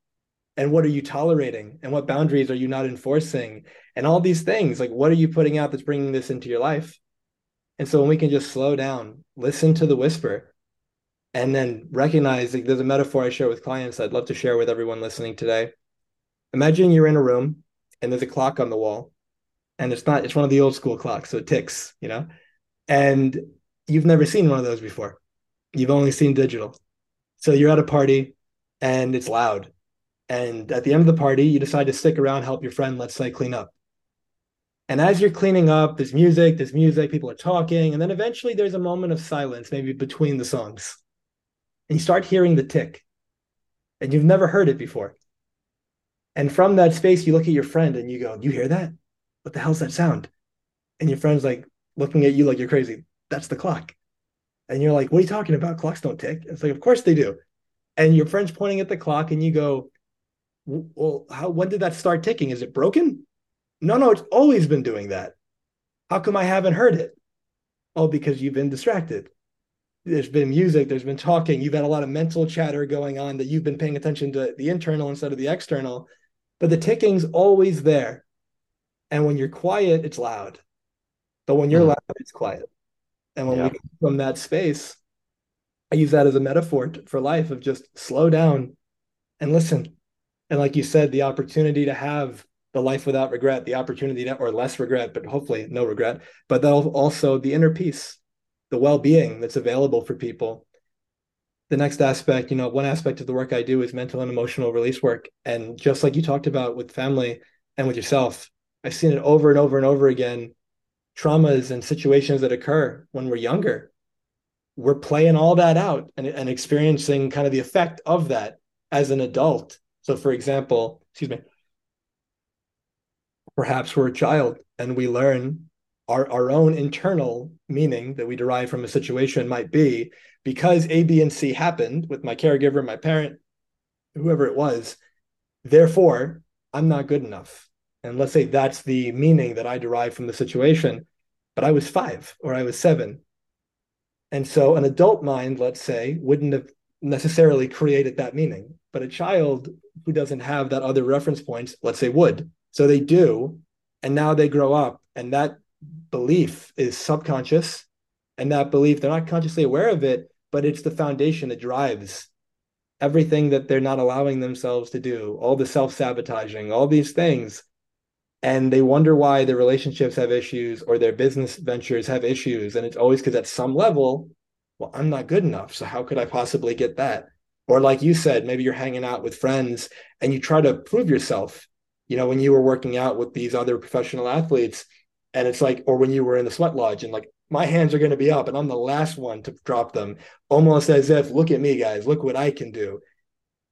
And what are you tolerating? And what boundaries are you not enforcing? And all these things like what are you putting out that's bringing this into your life? And so when we can just slow down listen to the whisper and then recognize like there's a metaphor i share with clients i'd love to share with everyone listening today. Imagine you're in a room and there's a clock on the wall and it's not it's one of the old school clocks so it ticks you know? And you've never seen one of those before. You've only seen digital. So you're at a party and it's loud. And at the end of the party you decide to stick around help your friend let's say clean up and as you're cleaning up, there's music, there's music, people are talking. And then eventually there's a moment of silence, maybe between the songs. And you start hearing the tick. And you've never heard it before. And from that space, you look at your friend and you go, You hear that? What the hell's that sound? And your friend's like, looking at you like you're crazy. That's the clock. And you're like, what are you talking about? Clocks don't tick. It's like, of course they do. And your friend's pointing at the clock and you go, well, how when did that start ticking? Is it broken? No, no, it's always been doing that. How come I haven't heard it? Oh, because you've been distracted. There's been music, there's been talking, you've had a lot of mental chatter going on that you've been paying attention to the internal instead of the external. But the ticking's always there. And when you're quiet, it's loud. But when you're mm. loud, it's quiet. And when yeah. we come from that space, I use that as a metaphor for life of just slow down and listen. And like you said, the opportunity to have the life without regret, the opportunity to, or less regret, but hopefully no regret, but also the inner peace, the well-being that's available for people. The next aspect, you know, one aspect of the work I do is mental and emotional release work. And just like you talked about with family and with yourself, I've seen it over and over and over again. Traumas and situations that occur when we're younger. We're playing all that out and, and experiencing kind of the effect of that as an adult. So, for example, excuse me, perhaps we're a child and we learn our, our own internal meaning that we derive from a situation might be because A, B, and C happened with my caregiver, my parent, whoever it was. Therefore, I'm not good enough. And let's say that's the meaning that I derive from the situation, but I was five or I was seven. And so an adult mind, let's say, wouldn't have necessarily created that meaning, but a child who doesn't have that other reference points, let's say, would. So they do. And now they grow up, and that belief is subconscious. And that belief, they're not consciously aware of it, but it's the foundation that drives everything that they're not allowing themselves to do, all the self sabotaging, all these things. And they wonder why their relationships have issues or their business ventures have issues. And it's always because at some level, well, I'm not good enough. So how could I possibly get that? Or like you said, maybe you're hanging out with friends and you try to prove yourself you know, when you were working out with these other professional athletes, and it's like, or when you were in the sweat lodge and like, my hands are going to be up and I'm the last one to drop them, almost as if, look at me, guys, look what I can do.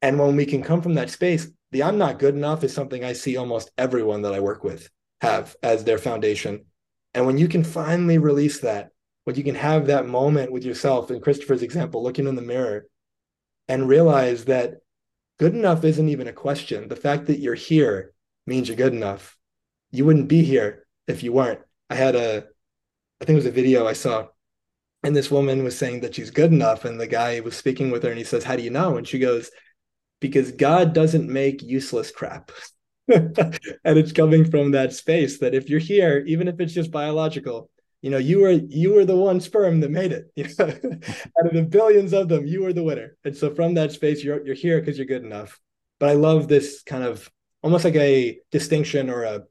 And when we can come from that space, the I'm not good enough is something I see almost everyone that I work with have as their foundation. And when you can finally release that, when you can have that moment with yourself, in Christopher's example, looking in the mirror and realize that good enough isn't even a question. The fact that you're here means you're good enough. You wouldn't be here if you weren't. I had a, I think it was a video I saw, and this woman was saying that she's good enough, and the guy was speaking with her, and he says, "How do you know?" And she goes, "Because God doesn't make useless crap." (laughs) and it's coming from that space that if you're here, even if it's just biological, you know, you were you were the one sperm that made it. (laughs) You know? (laughs) Out of the billions of them, you were the winner. And so from that space, you're you're here because you're good enough. But I love this kind of almost like a distinction or a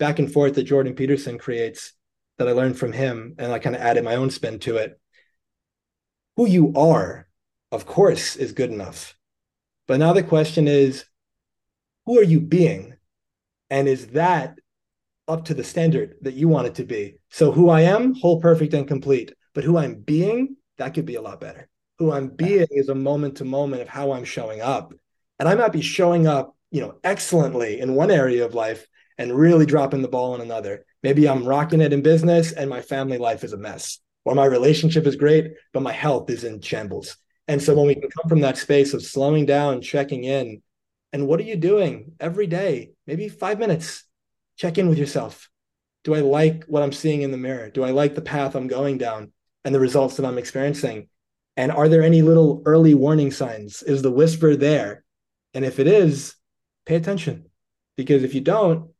back and forth that Jordan Peterson creates that I learned from him, and I kind of added my own spin to it. Who you are, of course, is good enough. But now the question is, who are you being? And is that up to the standard that you want it to be? So who I am, whole, perfect, and complete. But who I'm being, that could be a lot better. Who I'm being is a moment to moment of how I'm showing up. And I might be showing up you know, excellently in one area of life and really dropping the ball in another. Maybe I'm rocking it in business and my family life is a mess, or my relationship is great, but my health is in shambles. And so when we can come from that space of slowing down, checking in, and what are you doing every day? Maybe five minutes, check in with yourself. Do I like what I'm seeing in the mirror? Do I like the path I'm going down and the results that I'm experiencing? And are there any little early warning signs? Is the whisper there? And if it is, pay attention because if you don't,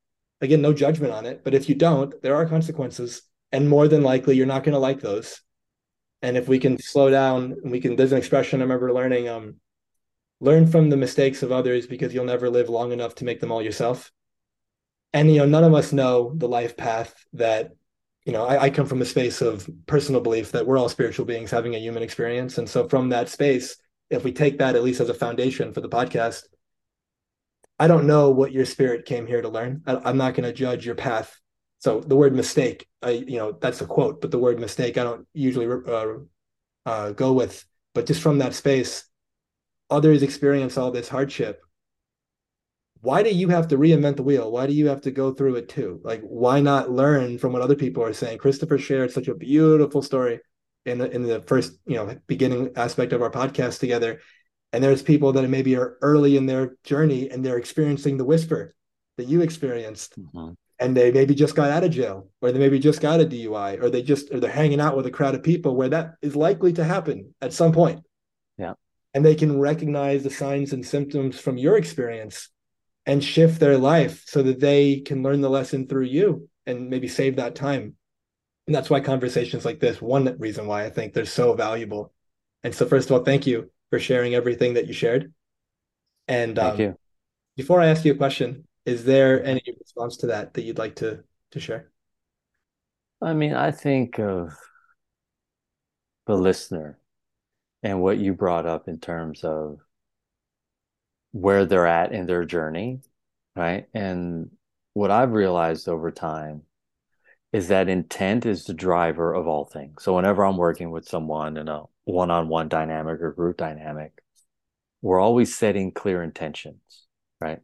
again, no judgment on it, but if you don't, there are consequences. And more than likely, you're not going to like those. And if we can slow down, we can, there's an expression I remember learning, um, learn from the mistakes of others because you'll never live long enough to make them all yourself. And, you know, none of us know the life path that, you know, I, I come from a space of personal belief that we're all spiritual beings having a human experience. And so from that space, if we take that at least as a foundation for the podcast, I don't know what your spirit came here to learn. I, am not going to judge your path. So the word mistake, I you know that's a quote, but the word mistake I don't usually uh, uh, go with. But just from that space, others experience all this hardship. why do you have to reinvent the wheel? Why do you have to go through it too? Like, why not learn from what other people are saying? Christopher shared such a beautiful story in the, in the first, you know, beginning aspect of our podcast together. And there's people that maybe are early in their journey and they're experiencing the whisper that you experienced. Mm-hmm. And they maybe just got out of jail, or they maybe just got a DUI, or they just or they're hanging out with a crowd of people where that is likely to happen at some point. Yeah. And they can recognize the signs and symptoms from your experience and shift their life so that they can learn the lesson through you and maybe save that time. And that's why conversations like this, one reason why I think they're so valuable. And so, first of all, thank you for sharing everything that you shared. And thank um, you. Before I ask you a question, is there any response to that that you'd like to to share? I mean, I think of the listener and what you brought up in terms of where they're at in their journey, right? And what I've realized over time is that intent is the driver of all things. So whenever I'm working with someone in a one-on-one dynamic or group dynamic, we're always setting clear intentions, right?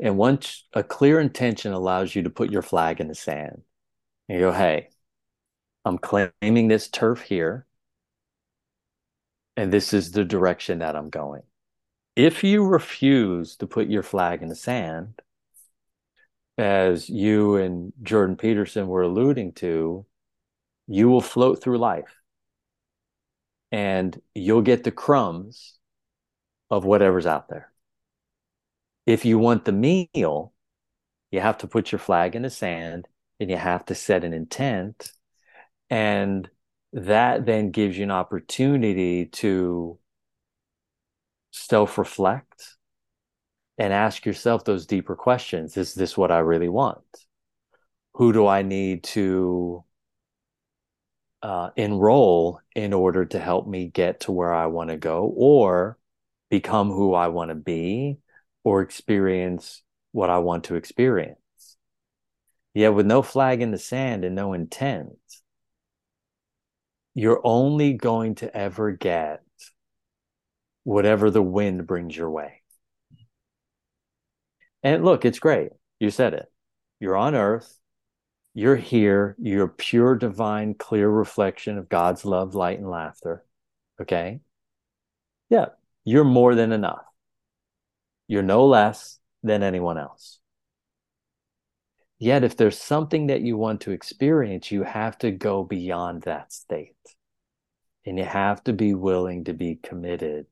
And once a clear intention allows you to put your flag in the sand and you go, hey, I'm claiming this turf here, and this is the direction that I'm going. If you refuse to put your flag in the sand, as you and Jordan Peterson were alluding to, you will float through life and you'll get the crumbs of whatever's out there. If you want the meal, you have to put your flag in the sand and you have to set an intent. And that then gives you an opportunity to self reflect and ask yourself those deeper questions Is this what I really want? Who do I need to uh, enroll in order to help me get to where I want to go or become who I want to be or experience what I want to experience? Yet, with no flag in the sand and no intent, you're only going to ever get whatever the wind brings your way. And look, it's great. You said it. You're on earth. You're here. You're pure, divine, clear reflection of God's love, light, and laughter. Okay. Yeah. You're more than enough. You're no less than anyone else. Yet, if there's something that you want to experience, you have to go beyond that state. And you have to be willing to be committed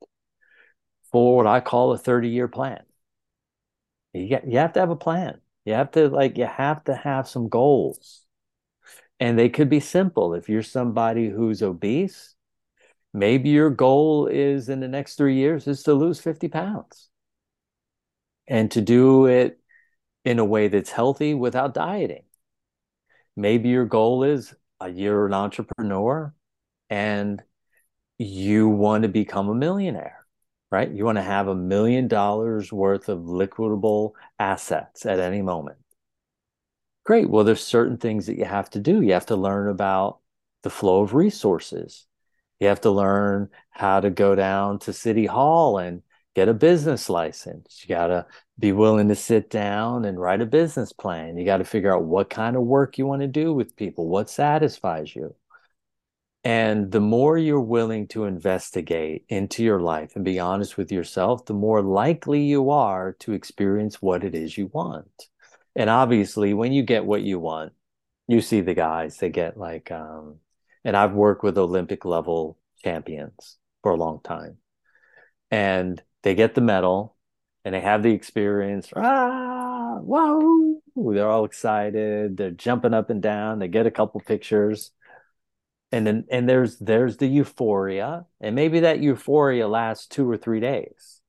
for what I call a 30 year plan. You, get, you have to have a plan. You have to like you have to have some goals. And they could be simple. If you're somebody who's obese, maybe your goal is in the next 3 years is to lose 50 pounds. And to do it in a way that's healthy without dieting. Maybe your goal is uh, you're an entrepreneur and you want to become a millionaire right? You want to have a million dollars worth of liquidable assets at any moment. Great. Well, there's certain things that you have to do. You have to learn about the flow of resources. You have to learn how to go down to City Hall and get a business license. You got to be willing to sit down and write a business plan. You got to figure out what kind of work you want to do with people, what satisfies you. And the more you're willing to investigate into your life and be honest with yourself, the more likely you are to experience what it is you want. And obviously, when you get what you want, you see the guys, they get like, um, and I've worked with Olympic level champions for a long time. And they get the medal and they have the experience. Ah, whoa. They're all excited. They're jumping up and down. They get a couple pictures and then and there's there's the euphoria and maybe that euphoria lasts two or three days.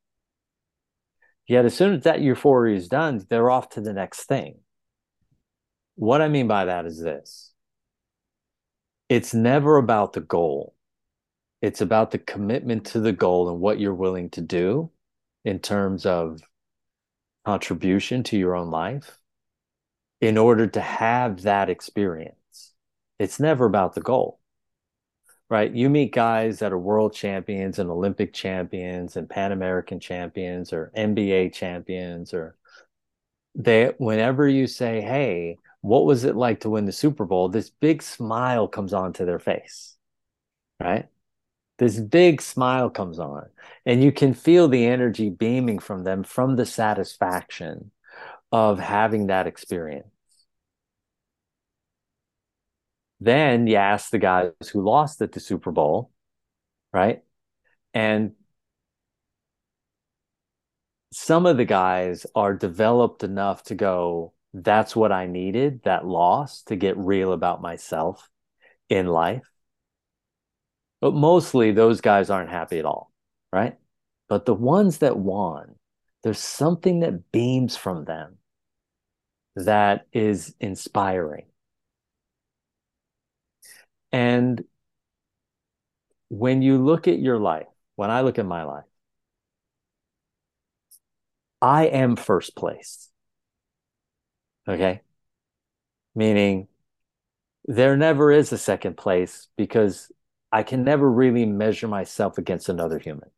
Yet as soon as that euphoria is done they're off to the next thing. What i mean by that is this. It's never about the goal. It's about the commitment to the goal and what you're willing to do in terms of contribution to your own life in order to have that experience. It's never about the goal right? You meet guys that are world champions and Olympic champions and Pan American champions or NBA champions or they whenever you say, "Hey, what was it like to win the Super Bowl?" this big smile comes onto their face. Right? This big smile comes on and you can feel the energy beaming from them from the satisfaction of having that experience. Then you ask the guys who lost at the Super Bowl, right? And some of the guys are developed enough to go, that's what I needed, that loss to get real about myself in life. But mostly those guys aren't happy at all, right? But the ones that won, there's something that beams from them that is inspiring. And when you look at your life, when I look at my life, I am first place. Okay. Meaning there never is a second place because I can never really measure myself against another human.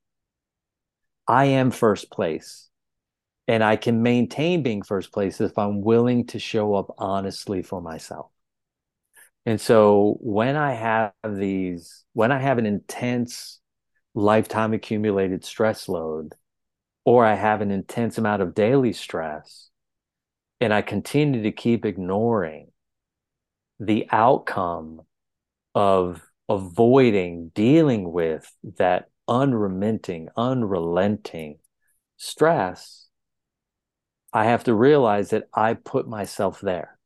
I am first place. And I can maintain being first place if I'm willing to show up honestly for myself. And so when I have these, when I have an intense lifetime accumulated stress load, or I have an intense amount of daily stress, and I continue to keep ignoring the outcome of avoiding dealing with that unremitting, unrelenting stress, I have to realize that I put myself there.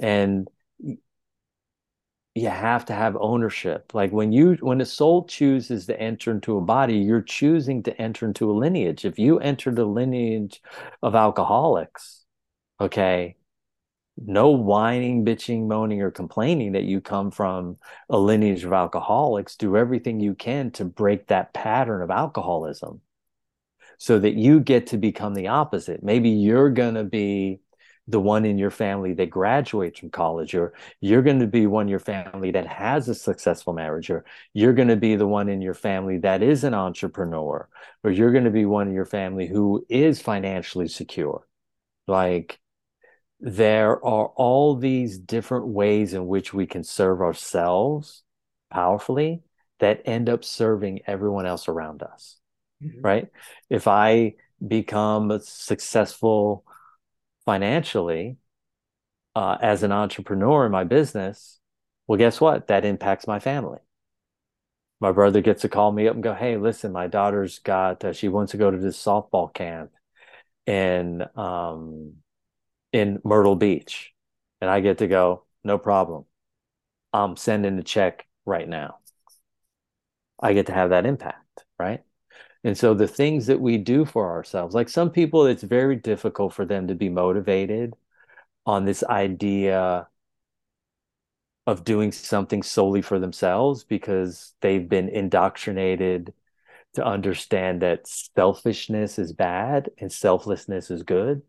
And you have to have ownership. Like when you when a soul chooses to enter into a body, you're choosing to enter into a lineage. If you enter the lineage of alcoholics, okay, no whining, bitching, moaning, or complaining that you come from a lineage of alcoholics. Do everything you can to break that pattern of alcoholism so that you get to become the opposite. Maybe you're going to be the one in your family that graduates from college, or you're going to be one in your family that has a successful marriage, or you're going to be the one in your family that is an entrepreneur, or you're going to be one in your family who is financially secure. Like, there are all these different ways in which we can serve ourselves powerfully that end up serving everyone else around us mm-hmm. right? If I become a successful financially uh, as an entrepreneur in my business, well, guess what? That impacts my family. My brother gets to call me up and go, "Hey, listen, my daughter's got uh, she wants to go to this softball camp in um, in Myrtle Beach," and I get to go, "No problem. I'm sending a check right now." I get to have that impact, right? And so the things that we do for ourselves, like some people, it's very difficult for them to be motivated on this idea of doing something solely for themselves because they've been indoctrinated to understand that selfishness is bad and selflessness is good.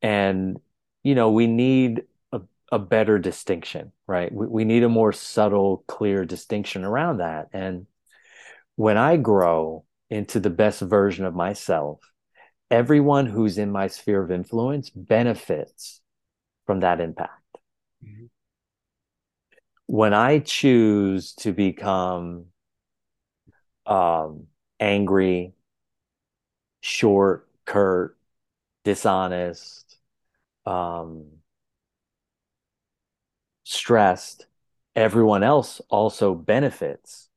And, you know, we need a, a better distinction, right? We, we need a more subtle, clear distinction around that. And when I grow into the best version of myself, everyone who's in my sphere of influence benefits from that impact. Mm-hmm. When I choose to become um, angry, short, curt, dishonest, um, stressed, everyone else also benefits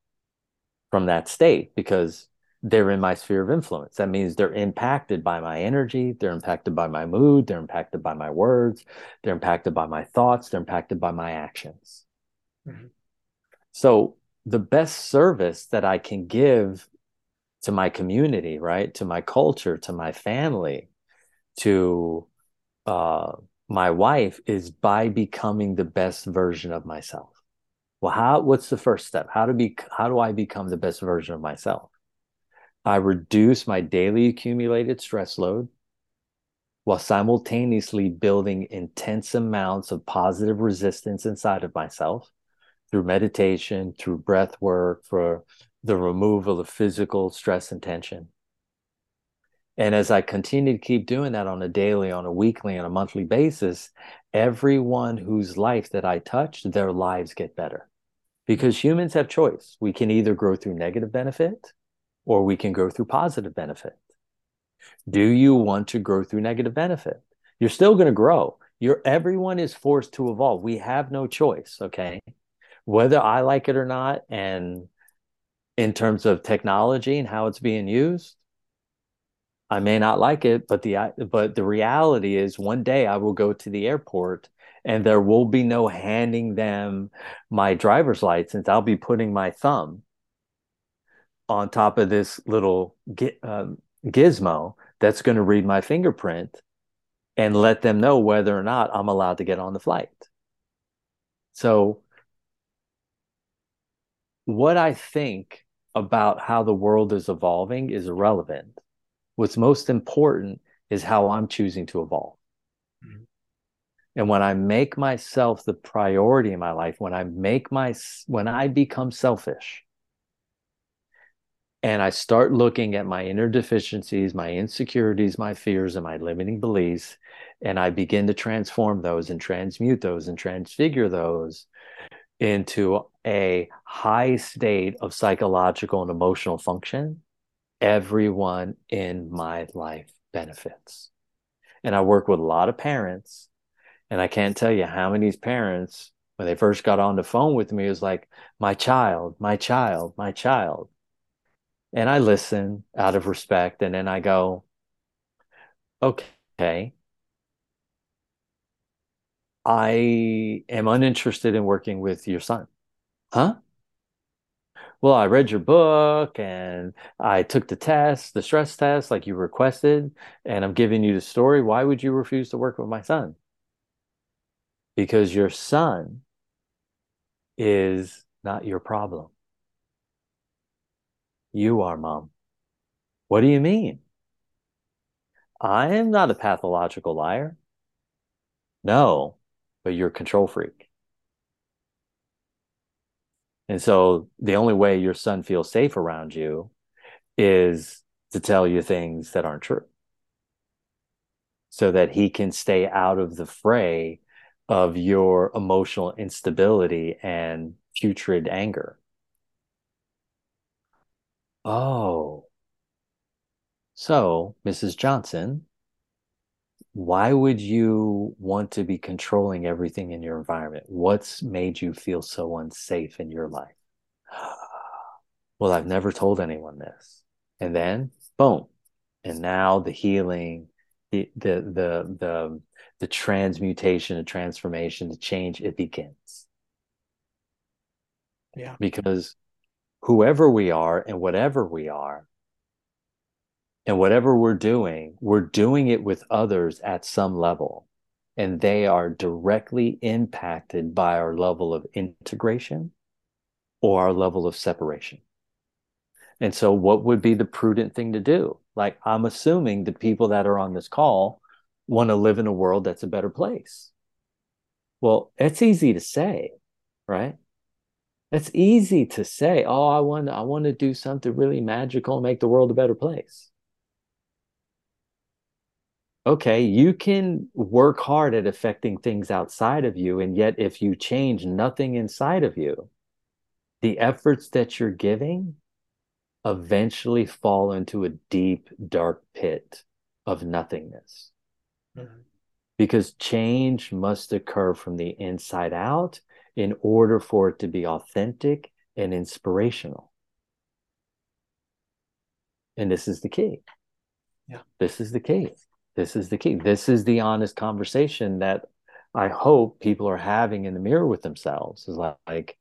from that state because they're in my sphere of influence. That means they're impacted by my energy, they're impacted by my mood, they're impacted by my words, they're impacted by my thoughts, they're impacted by my actions. Mm-hmm. So, the best service that I can give to my community, right, to my culture, to my family, to uh, my wife is by becoming the best version of myself well how what's the first step how to be how do i become the best version of myself i reduce my daily accumulated stress load while simultaneously building intense amounts of positive resistance inside of myself through meditation, through breath work, for the removal of physical stress and tension. And as I continue to keep doing that on a daily, on a weekly, on a monthly basis, everyone whose life that I touch, their lives get better. Because humans have choice. We can either grow through negative benefit or we can grow through positive benefit. Do you want to grow through negative benefit? You're still going to grow. You're everyone is forced to evolve. We have no choice, okay? Whether I like it or not and in terms of technology and how it's being used, I may not like it, but the but the reality is one day I will go to the airport and there will be no handing them my driver's license. I'll be putting my thumb on top of this little um, gizmo that's going to read my fingerprint and let them know whether or not I'm allowed to get on the flight. So, what I think about how the world is evolving is irrelevant. What's most important is how I'm choosing to evolve. Mm-hmm. And when I make myself the priority in my life, when I make my when I become selfish, and I start looking at my inner deficiencies, my insecurities, my fears, and my limiting beliefs, and I begin to transform those and transmute those and transfigure those into a high state of psychological and emotional function, everyone in my life benefits. And I work with a lot of parents, and I can't tell you how many parents, when they first got on the phone with me, was like, my child, my child, my child. And I listen out of respect, and then I go, okay, I am uninterested in working with your son. Huh? Well, I read your book and I took the test, the stress test, like you requested, and I'm giving you the story. Why would you refuse to work with my son? Because your son is not your problem. You are, mom. What do you mean? I am not a pathological liar. No, but you're a control freak. And so the only way your son feels safe around you is to tell you things that aren't true so that he can stay out of the fray of your emotional instability and putrid anger. Oh. So, Mrs. Johnson, why would you want to be controlling everything in your environment? What's made you feel so unsafe in your life? (sighs) well, I've never told anyone this. And then, boom. And now the healing, the the the the the transmutation, the transformation, the change, it begins. Yeah. Because whoever we are and whatever we are, and whatever we're doing, we're doing it with others at some level. And they are directly impacted by our level of integration or our level of separation. And so, what would be the prudent thing to do? Like, I'm assuming the people that are on this call want to live in a world that's a better place. Well, it's easy to say, right? It's easy to say, "Oh, I want, I want to do something really magical and make the world a better place." Okay, you can work hard at affecting things outside of you. And yet, if you change nothing inside of you, the efforts that you're giving eventually fall into a deep, dark pit of nothingness. Mm-hmm. Because change must occur from the inside out in order for it to be authentic and inspirational. And this is the key. Yeah. This is the key. This is the key. This is the honest conversation that I hope people are having in the mirror with themselves. Is like,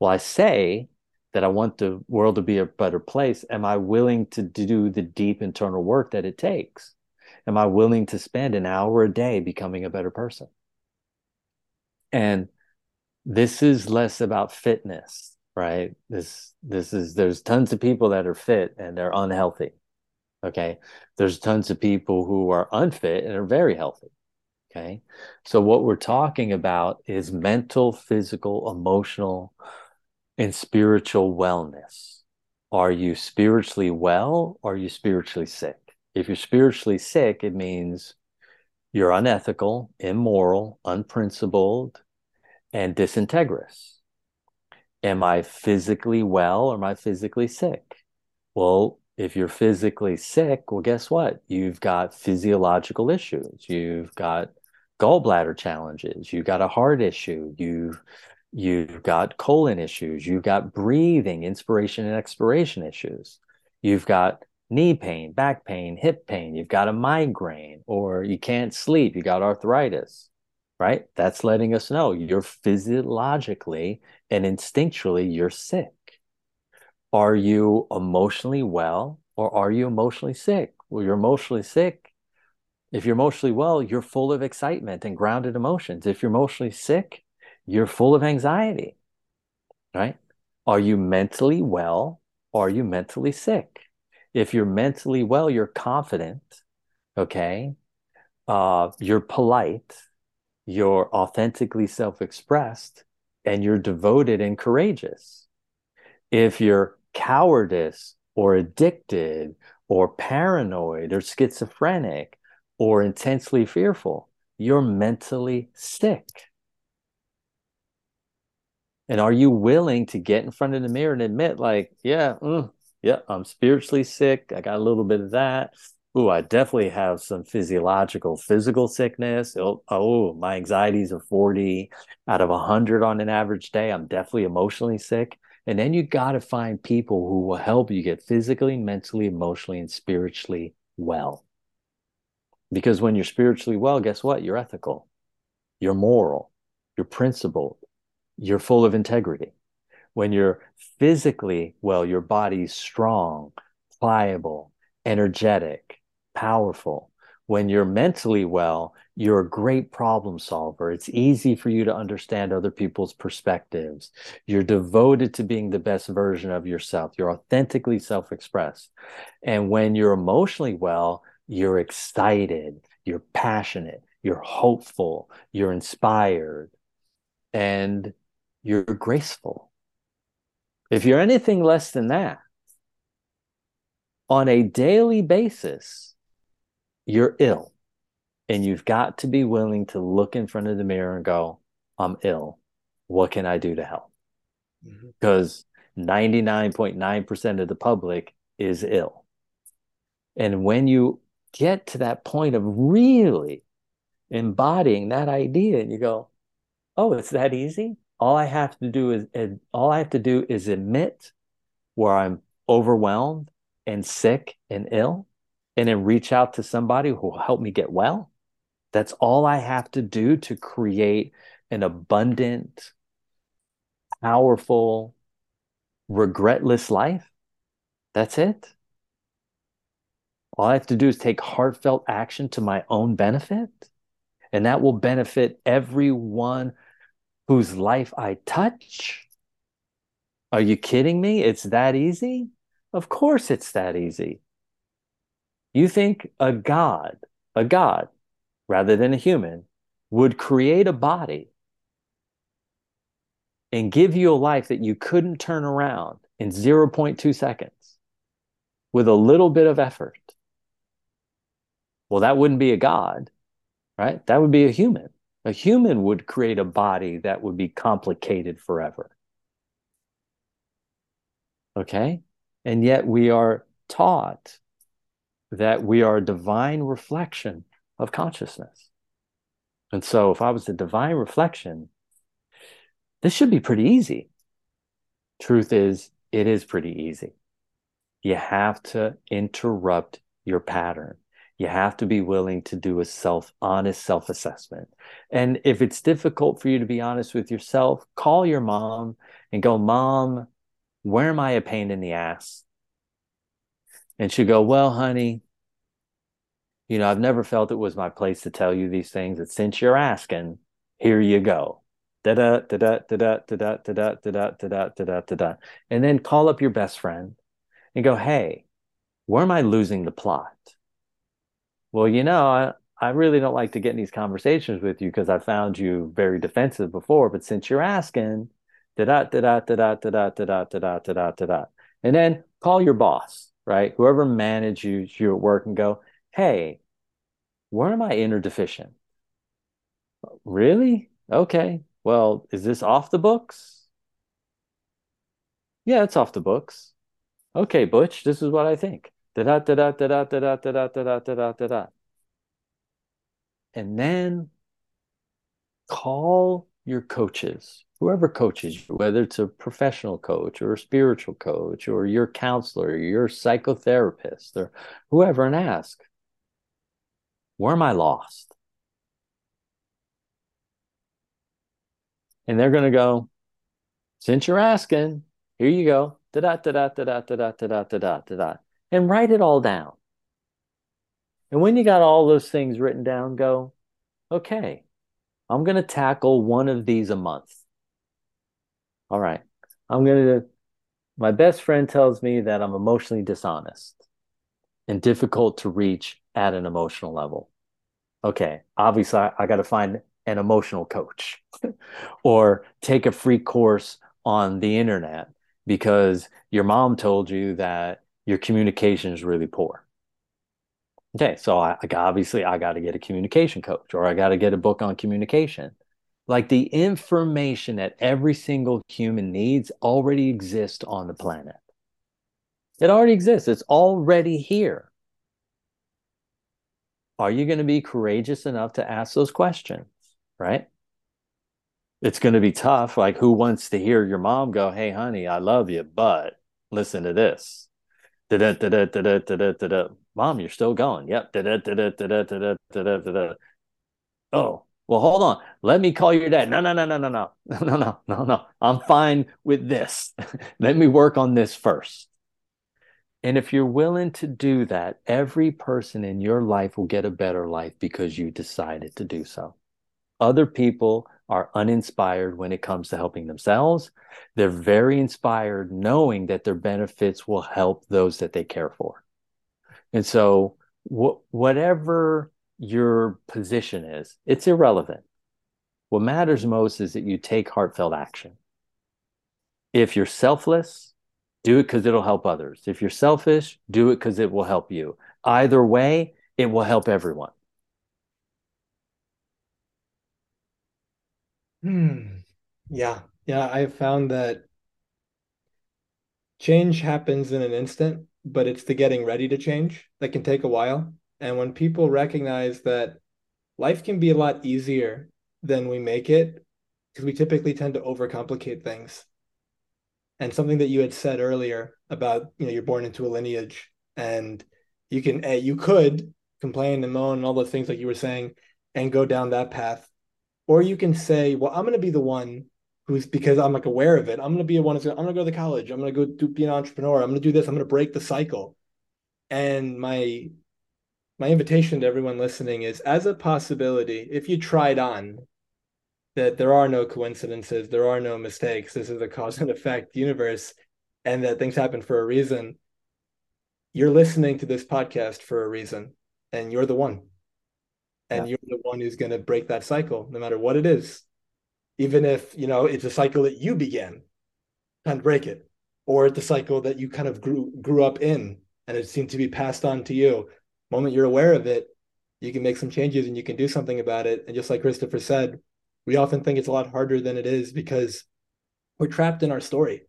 well, I say that I want the world to be a better place. Am I willing to do the deep internal work that it takes? Am I willing to spend an hour a day becoming a better person? And this is less about fitness, right? This this is there's tons of people that are fit and they're unhealthy Okay. There's tons of people who are unfit and are very healthy. Okay. So, what we're talking about is mental, physical, emotional, and spiritual wellness. Are you spiritually well or are you spiritually sick? If you're spiritually sick, it means you're unethical, immoral, unprincipled, and disintegrous. Am I physically well or am I physically sick? Well, if you're physically sick, well, guess what? You've got physiological issues. You've got gallbladder challenges. You've got a heart issue. You've you've got colon issues. You've got breathing, inspiration and expiration issues. You've got knee pain, back pain, hip pain. You've got a migraine, or you can't sleep. You got arthritis, right? That's letting us know you're physiologically and instinctually you're sick. Are you emotionally well or are you emotionally sick? Well, you're emotionally sick. If you're emotionally well, you're full of excitement and grounded emotions. If you're emotionally sick, you're full of anxiety, right? Are you mentally well or are you mentally sick? If you're mentally well, you're confident, okay? Uh, you're polite, you're authentically self expressed, and you're devoted and courageous. If you're cowardice or addicted or paranoid or schizophrenic or intensely fearful, you're mentally sick. And are you willing to get in front of the mirror and admit, like, yeah, mm, yeah, I'm spiritually sick. I got a little bit of that. Oh, I definitely have some physiological, physical sickness. Oh, oh, my anxieties are 40 out of 100 on an average day. I'm definitely emotionally sick. And then you got to find people who will help you get physically, mentally, emotionally, and spiritually well. Because when you're spiritually well, guess what? You're ethical, you're moral, you're principled, you're full of integrity. When you're physically well, your body's strong, pliable, energetic, powerful. When you're mentally well, you're a great problem solver. It's easy for you to understand other people's perspectives. You're devoted to being the best version of yourself. You're authentically self expressed. And when you're emotionally well, you're excited, you're passionate, you're hopeful, you're inspired, and you're graceful. If you're anything less than that, on a daily basis, you're ill. And you've got to be willing to look in front of the mirror and go, I'm ill. What can I do to help? Because mm-hmm. 99.9% of the public is ill. And when you get to that point of really embodying that idea and you go, oh, it's that easy. All I have to do is all I have to do is admit where I'm overwhelmed and sick and ill and then reach out to somebody who will help me get well. That's all I have to do to create an abundant, powerful, regretless life. That's it. All I have to do is take heartfelt action to my own benefit, and that will benefit everyone whose life I touch. Are you kidding me? It's that easy? Of course, it's that easy. You think a God, a God, rather than a human, would create a body and give you a life that you couldn't turn around in 0.2 seconds with a little bit of effort. Well, that wouldn't be a God, right? That would be a human. A human would create a body that would be complicated forever. Okay? And yet we are taught that we are a divine reflection of consciousness. And so, if I was a divine reflection, this should be pretty easy. Truth is, it is pretty easy. You have to interrupt your pattern. You have to be willing to do a self honest self assessment. And if it's difficult for you to be honest with yourself, call your mom and go, Mom, where am I a pain in the ass? And she'll go, Well, honey, you know, I've never felt it was my place to tell you these things. And since you're asking, here you go. Da da da da da da da da da da da da da da da And then call up your best friend and go, hey, where am I losing the plot? Well, you know, I, I really don't like to get in these conversations with you because I found you very defensive before. But since you're asking, da da da da da da da da da da da da da, and then call your boss, right? Whoever manages you at work and go, hey, where am I inner deficient? Really? Okay. Well, is this off the books? Yeah, it's off the books. Okay, Butch, this is what I think. Da da da da da da da da da da da da da da and then call your coaches, whoever coaches you, whether it's a professional coach or a spiritual coach or your counselor, or your psychotherapist, or whoever, and ask, where am I lost? And they're going to go, since you're asking, here you go, da da da da da da da da da da da da, and write it all down. And when you got all those things written down, go, okay, I'm going to tackle one of these a month. All right. I'm going to, my best friend tells me that I'm emotionally dishonest and difficult to reach at an emotional level. Okay. Obviously, I, I got to find an emotional coach (laughs) or take a free course on the internet because your mom told you that your communication is really poor. Okay, so I, I obviously I got to get a communication coach or I got to get a book on communication. Like the information that every single human needs already exists on the planet. It already exists. It's already here. Are you going to be courageous enough to ask those questions? Right? It's going to be tough. Like, who wants to hear your mom go, Hey, honey, I love you, but listen to this. Da-da-da-da-da-da-da-da-da. Mom, you're still going. Yep. Da-da-da-da-da-da-da-da-da-da. Oh, well, hold on. Let me call your dad. No, no, no, no, no, no, no, no, no, no. I'm fine with this. Let me work on this first. And if you're willing to do that, every person in your life will get a better life because you decided to do so. Other people are uninspired when it comes to helping themselves. They're very inspired knowing that their benefits will help those that they care for. And so, wh- whatever your position is, it's irrelevant. What matters most is that you take heartfelt action. If you're selfless, do it because it'll help others. If you're selfish, do it because it will help you. Either way, it will help everyone. Hmm. Yeah. Yeah. I've found that change happens in an instant but it's the getting ready to change that can take a while. And when people recognize that life can be a lot easier than we make it, because we typically tend to overcomplicate things. And something that you had said earlier about, you know, you're born into a lineage and you can, eh, you could complain and moan and all those things like you were saying and go down that path. Or you can say, well, I'm going to be the one who's because I'm like aware of it. I'm gonna be a one. Who's I'm gonna go to college. I'm gonna go do, be an entrepreneur. I'm gonna do this. I'm gonna break the cycle. And my my invitation to everyone listening is as a possibility, if you tried on that there are no coincidences, there are no mistakes, this is a cause and effect universe, and that things happen for a reason. You're listening to this podcast for a reason, and you're the one. And yeah. you're the one who's going to break that cycle, no matter what it is even if you know it's a cycle that you began kind of break it or it's the cycle that you kind of grew grew up in and it seemed to be passed on to you moment you're aware of it you can make some changes and you can do something about it and just like christopher said we often think it's a lot harder than it is because we're trapped in our story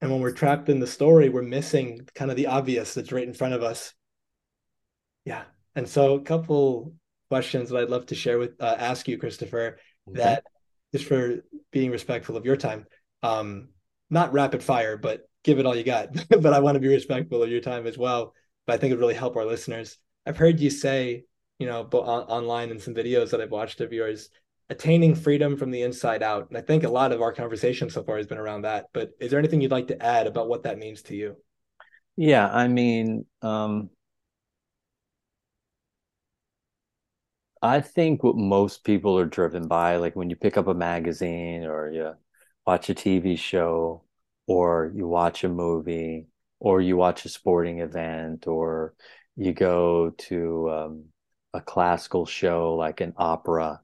and when we're trapped in the story we're missing kind of the obvious that's right in front of us yeah and so a couple questions that i'd love to share with uh, ask you christopher okay. that just for being respectful of your time. Um, not rapid fire, but give it all you got. (laughs) but I want to be respectful of your time as well. But I think it really help our listeners. I've heard you say, you know, on, online in some videos that I've watched of yours, attaining freedom from the inside out. And I think a lot of our conversation so far has been around that. But is there anything you'd like to add about what that means to you? Yeah, I mean, um, I think what most people are driven by, like when you pick up a magazine or you watch a TV show or you watch a movie or you watch a sporting event or you go to um, a classical show, like an opera,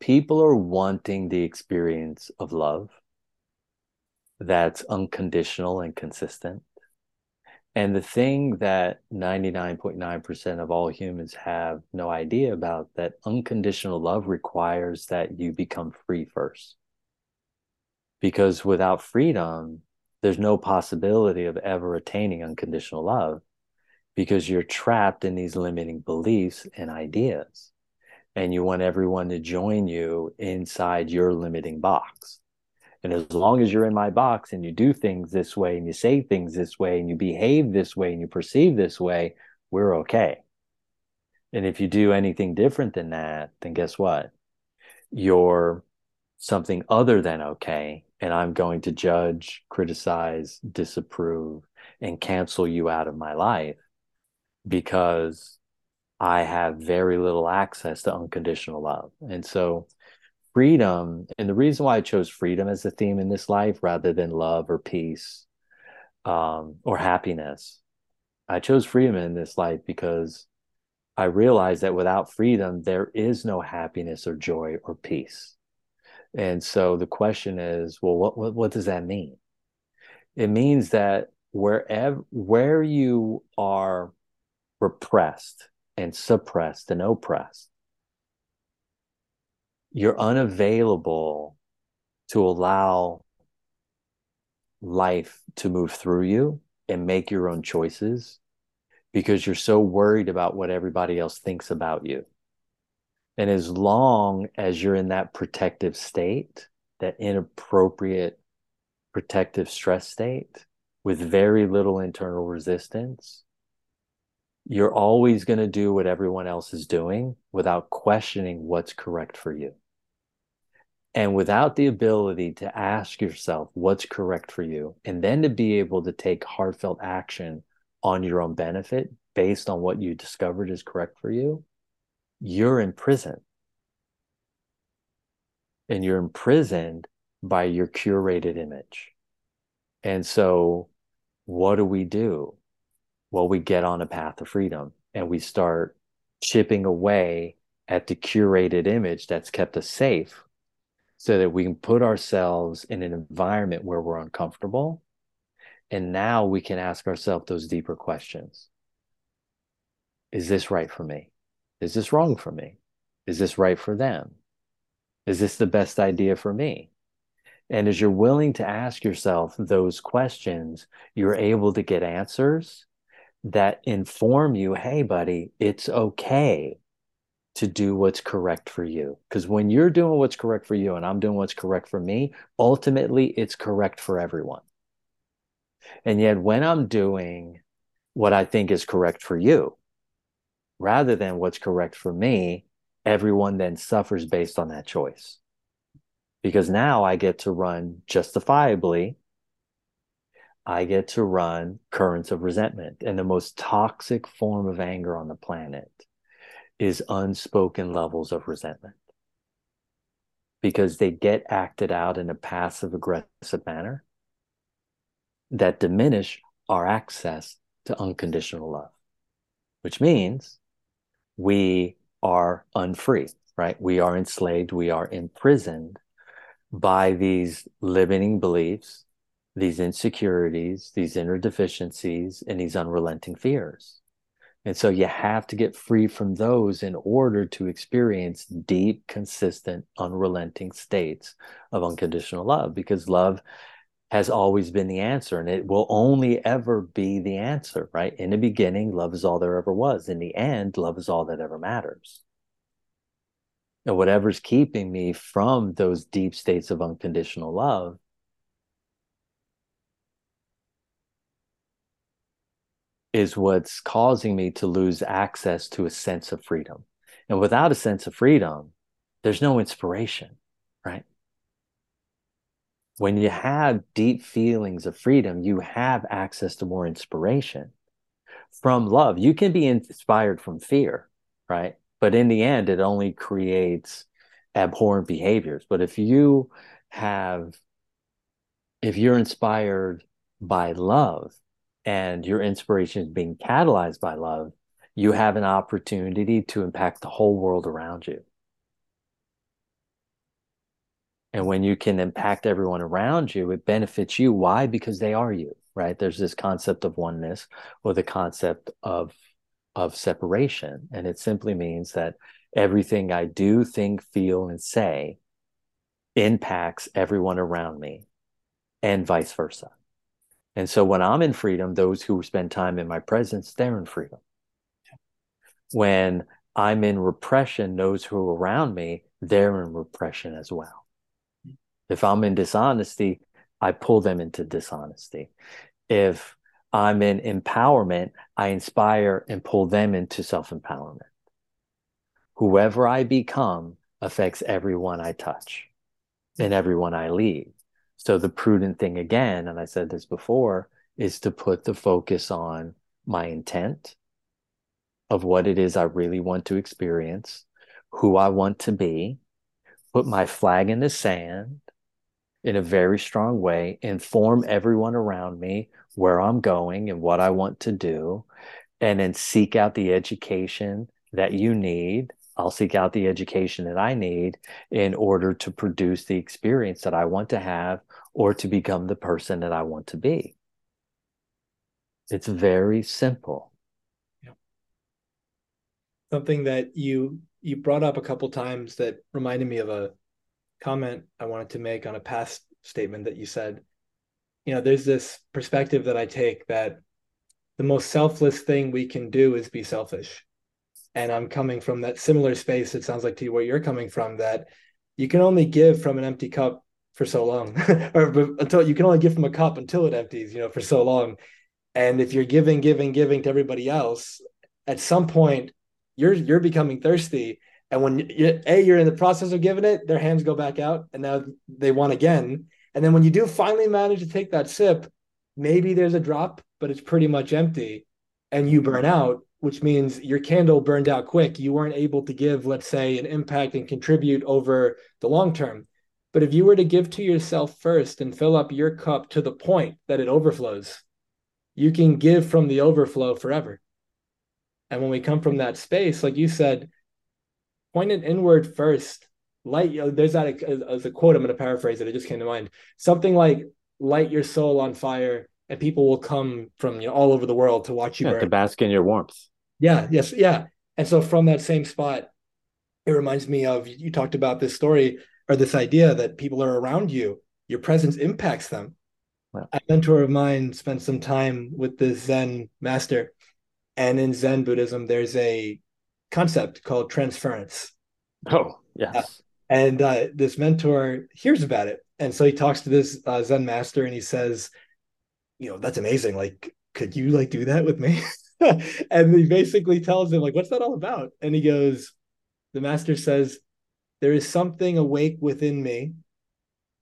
people are wanting the experience of love that's unconditional and consistent. And the thing that 99.9% of all humans have no idea about that unconditional love requires that you become free first. Because without freedom, there's no possibility of ever attaining unconditional love because you're trapped in these limiting beliefs and ideas. And you want everyone to join you inside your limiting box. And as long as you're in my box and you do things this way and you say things this way and you behave this way and you perceive this way, we're okay. And if you do anything different than that, then guess what? You're something other than okay. And I'm going to judge, criticize, disapprove, and cancel you out of my life because I have very little access to unconditional love. And so freedom and the reason why i chose freedom as a theme in this life rather than love or peace um, or happiness i chose freedom in this life because i realized that without freedom there is no happiness or joy or peace and so the question is well what, what, what does that mean it means that wherever where you are repressed and suppressed and oppressed you're unavailable to allow life to move through you and make your own choices because you're so worried about what everybody else thinks about you. And as long as you're in that protective state, that inappropriate protective stress state with very little internal resistance, you're always going to do what everyone else is doing without questioning what's correct for you. And without the ability to ask yourself what's correct for you, and then to be able to take heartfelt action on your own benefit based on what you discovered is correct for you, you're in prison. And you're imprisoned by your curated image. And so, what do we do? Well, we get on a path of freedom and we start chipping away at the curated image that's kept us safe so that we can put ourselves in an environment where we're uncomfortable. And now we can ask ourselves those deeper questions Is this right for me? Is this wrong for me? Is this right for them? Is this the best idea for me? And as you're willing to ask yourself those questions, you're able to get answers that inform you hey, buddy, it's okay to do what's correct for you. Because when you're doing what's correct for you and I'm doing what's correct for me, ultimately it's correct for everyone. And yet, when I'm doing what I think is correct for you, rather than what's correct for me, everyone then suffers based on that choice. Because now I get to run justifiably I get to run currents of resentment. And the most toxic form of anger on the planet is unspoken levels of resentment because they get acted out in a passive aggressive manner that diminish our access to unconditional love, which means we are unfree, right? We are enslaved, we are imprisoned by these limiting beliefs these insecurities, these inner deficiencies, and these unrelenting fears. And so you have to get free from those in order to experience deep, consistent, unrelenting states of unconditional love because love has always been the answer and it will only ever be the answer, right? In the beginning, love is all there ever was. In the end, love is all that ever matters. And whatever's keeping me from those deep states of unconditional love is what's causing me to lose access to a sense of freedom. And without a sense of freedom, there's no inspiration, right? When you have deep feelings of freedom, you have access to more inspiration from love. You can be inspired from fear, right? But in the end, it only creates abhorrent behaviors. But if you have, if you're inspired by love, and your inspiration is being catalyzed by love, you have an opportunity to impact the whole world around you. And when you can impact everyone around you, it benefits you. Why? Because they are you, right? There's this concept of oneness or the concept of of separation. And it simply means that everything I do, think, feel, and say impacts everyone around me and vice versa. And so when I'm in freedom, those who spend time in my presence, they're in freedom. When I'm in repression, those who are around me, they're in repression as well. If I'm in dishonesty, I pull them into dishonesty. If I'm in empowerment, I inspire and pull them into self empowerment. Whoever I become affects everyone I touch and everyone I lead. So the prudent thing again, and I said this before, is to put the focus on my intent of what it is I really want to experience, who I want to be, put my flag in the sand in a very strong way, inform everyone around me where I'm going and what I want to do, and then seek out the education that you need. I'll seek out the education that I need in order to produce the experience that I want to have or to become the person that I want to be. It's very simple. Yeah. Something that you you brought up a couple times that reminded me of a comment I wanted to make on a past statement that you said you know there's this perspective that i take that the most selfless thing we can do is be selfish and i'm coming from that similar space it sounds like to you where you're coming from that you can only give from an empty cup for so long (laughs) or until you can only give from a cup until it empties you know for so long and if you're giving giving giving to everybody else at some point you're you're becoming thirsty and when you, a you're in the process of giving it their hands go back out and now they want again and then when you do finally manage to take that sip, maybe there's a drop, but it's pretty much empty and you burn out, which means your candle burned out quick. You weren't able to give, let's say, an impact and contribute over the long term. But if you were to give to yourself first and fill up your cup to the point that it overflows, you can give from the overflow forever. And when we come from that space, like you said, point it inward first light you know, there's that as a quote i'm going to paraphrase it it just came to mind something like light your soul on fire and people will come from you know all over the world to watch you yeah, burn. to bask in your warmth yeah yes yeah and so from that same spot it reminds me of you talked about this story or this idea that people are around you your presence impacts them. A mentor of mine spent some time with the zen master and in zen buddhism there's a concept called transference. Oh yes. And uh, this mentor hears about it and so he talks to this uh, zen master and he says you know that's amazing. Like could you like do that with me? (laughs) And he basically tells him like what's that all about? And he goes the master says there is something awake within me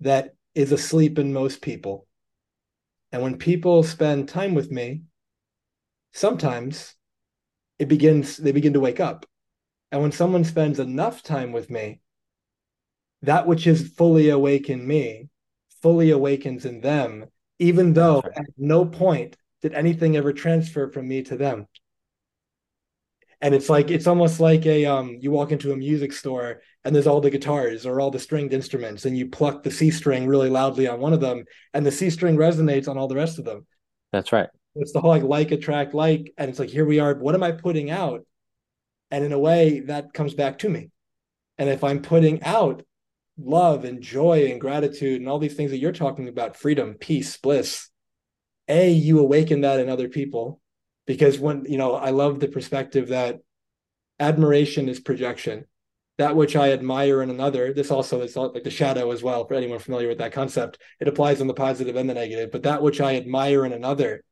that is asleep in most people. And when people spend time with me sometimes it begins they begin to wake up. And when someone spends enough time with me that which is fully awake in me fully awakens in them, even though at no point did anything ever transfer from me to them. And it's like it's almost like a um you walk into a music store and there's all the guitars or all the stringed instruments and you pluck the C string really loudly on one of them and the C string resonates on all the rest of them. That's right. It's the whole like like attract like and it's like here we are what am I putting out? And in a way that comes back to me. And if I'm putting out love and joy and gratitude and all these things that you're talking about freedom peace bliss a you awaken that in other people because when you know i love the perspective that admiration is projection that which i admire in another this also is like the shadow as well for anyone familiar with that concept it applies on the positive and the negative but that which i admire in another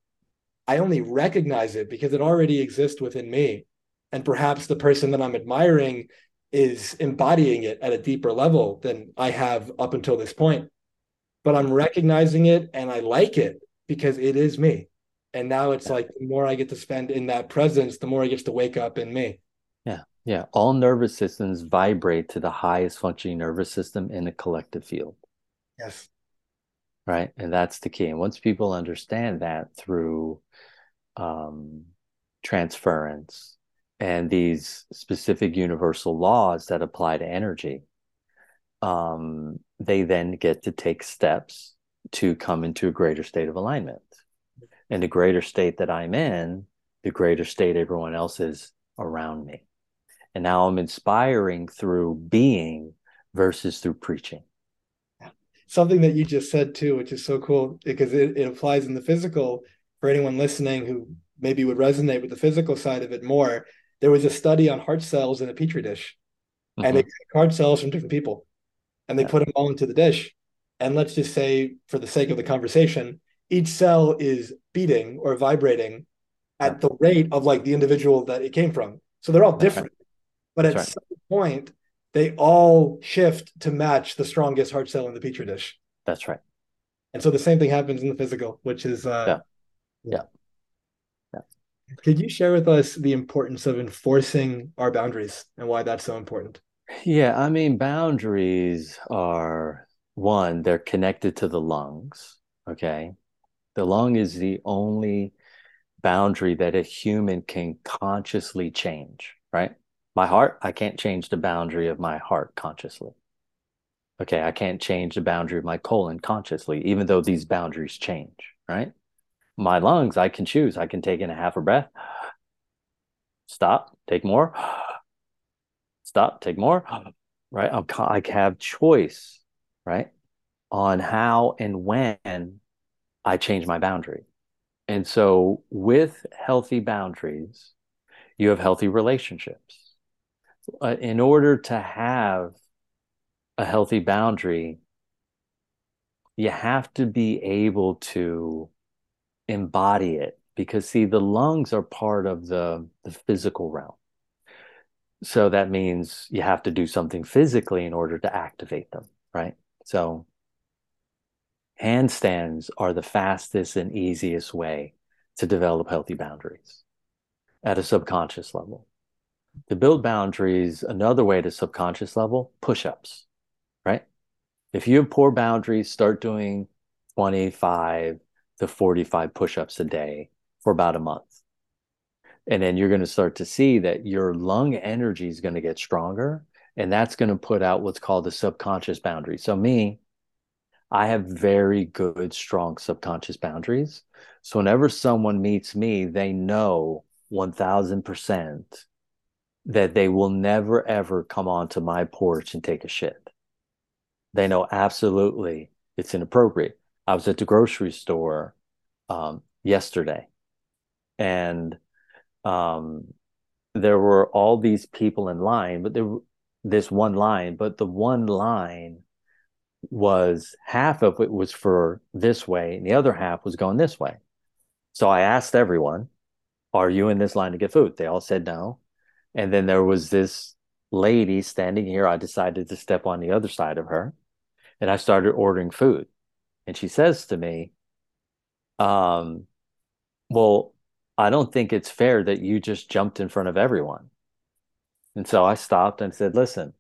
i only recognize it because it already exists within me and perhaps the person that i'm admiring is embodying it at a deeper level than I have up until this point. But I'm recognizing it and I like it because it is me. And now it's like the more I get to spend in that presence, the more it gets to wake up in me. Yeah. All nervous systems vibrate to the highest functioning nervous system in the collective field. Yes. Right. And that's the key. And once people understand that through um, transference and these specific universal laws that apply to energy, um, they then get to take steps to come into a greater state of alignment. And the greater state that I'm in, the greater state everyone else is around me. And now I'm inspiring through being versus through preaching. Something that you just said too, which is so cool because it, it applies in the physical for anyone listening who maybe would resonate with the physical side of it more. There was a study on heart cells in a petri dish, mm-hmm. and they took heart cells from different people and they yeah. put them all into the dish. And let's just say, for the sake of the conversation, each cell is beating or vibrating at the rate of like the individual that it came from. So they're all different. But at right. some point, they all shift to match the strongest heart cell in the petri dish. That's right. And so the same thing happens in the physical, which is uh, yeah. yeah. Could you share with us the importance of enforcing our boundaries and why that's so important? Yeah, I mean, boundaries are one, they're connected to the lungs. Okay. The lung is the only boundary that a human can consciously change, right? My heart, I can't change the boundary of my heart consciously. Okay, I can't change the boundary of my colon consciously, even though these boundaries change, right? My lungs, I can choose. I can take in a half a breath, stop, take more, stop, take more, right? Oh, I'm, I have choice, right, on how and when I change my boundary. And so, with healthy boundaries, you have healthy relationships. Uh, in order to have a healthy boundary, you have to be able to embody it because, see, the lungs are part of the, the physical realm. So that means you have to do something physically in order to activate them, right? So handstands are the fastest and easiest way to develop healthy boundaries at a subconscious level. To build boundaries, another way to subconscious level, push ups, right? If you have poor boundaries, start doing 25 to 45 push ups a day for about a month. And then you're going to start to see that your lung energy is going to get stronger. And that's going to put out what's called the subconscious boundary. So, me, I have very good, strong subconscious boundaries. So, whenever someone meets me, they know 1000% that they will never, ever come onto my porch and take a shit. They know absolutely it's inappropriate. I was at the grocery store um, yesterday and um, there were all these people in line, but there this one line, but the one line was half of it was for this way, and the other half was going this way. So I asked everyone, "Are you in this line to get food?" They all said no, and then there was this lady standing here. I decided to step on the other side of her, and I started ordering food, and she says to me, "Um, well." I don't think it's fair that you just jumped in front of everyone. And so I stopped and said, listen,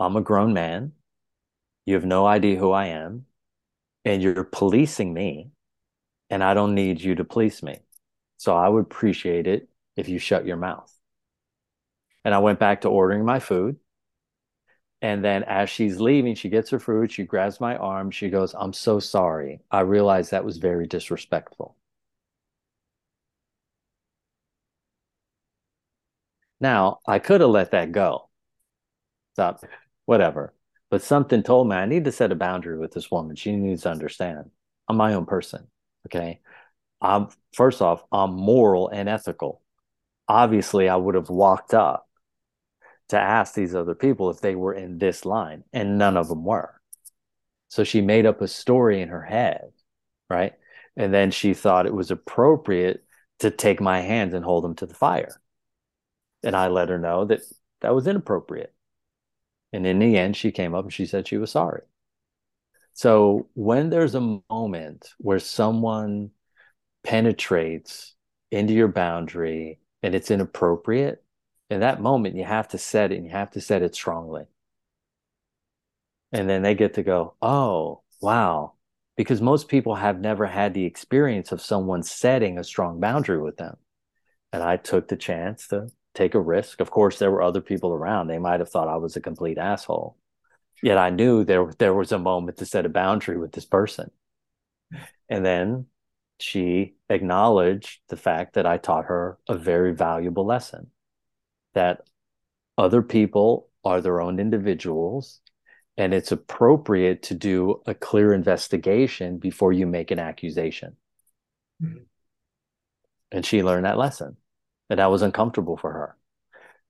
I'm a grown man. You have no idea who I am. And you're policing me. And I don't need you to police me. So I would appreciate it if you shut your mouth. And I went back to ordering my food. And then as she's leaving, she gets her food. She grabs my arm. She goes, I'm so sorry. I realized that was very disrespectful. Now, I could have let that go. Stop, whatever. But something told me I need to set a boundary with this woman. She needs to understand I'm my own person. Okay. I'm first off, I'm moral and ethical. Obviously, I would have walked up to ask these other people if they were in this line, and none of them were. So she made up a story in her head, right? And then she thought it was appropriate to take my hands and hold them to the fire. And I let her know that that was inappropriate. And in the end, she came up and she said she was sorry. So when there's a moment where someone penetrates into your boundary and it's inappropriate, in that moment, you have to set it and you have to set it strongly. And then they get to go, oh, wow. Because most people have never had the experience of someone setting a strong boundary with them. And I took the chance to take a risk. Of course, there were other people around. They might have thought I was a complete asshole. Yet I knew there there was a moment to set a boundary with this person. And then she acknowledged the fact that I taught her a very valuable lesson that other people are their own individuals and it's appropriate to do a clear investigation before you make an accusation. Mm-hmm. And she learned that lesson. And that was uncomfortable for her.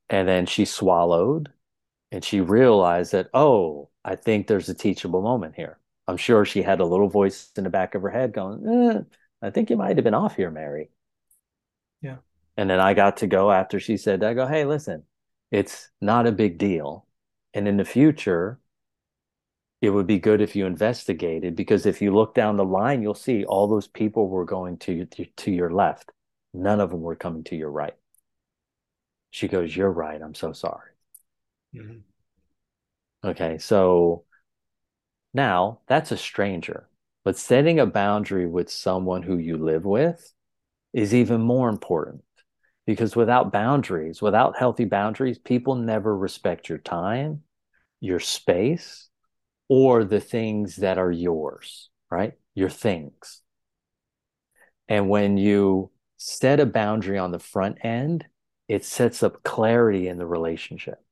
And then she swallowed and she realized that, oh, I think there's a teachable moment here. I'm sure she had a little voice in the back of her head going, eh, I think you might have been off here, Mary. And then I got to go after she said, I go, hey, listen, it's not a big deal. And in the future, it would be good if you investigated because if you look down the line, you'll see all those people were going to, to, to your left. None of them were coming to your right. She goes, You're right. I'm so sorry. Mm-hmm. Okay. So now that's a stranger, but setting a boundary with someone who you live with is even more important because without boundaries, without healthy boundaries, people never respect your time, your space, or the things that are yours, right? Your things. And when you set a boundary on the front end, it sets up clarity in the relationship.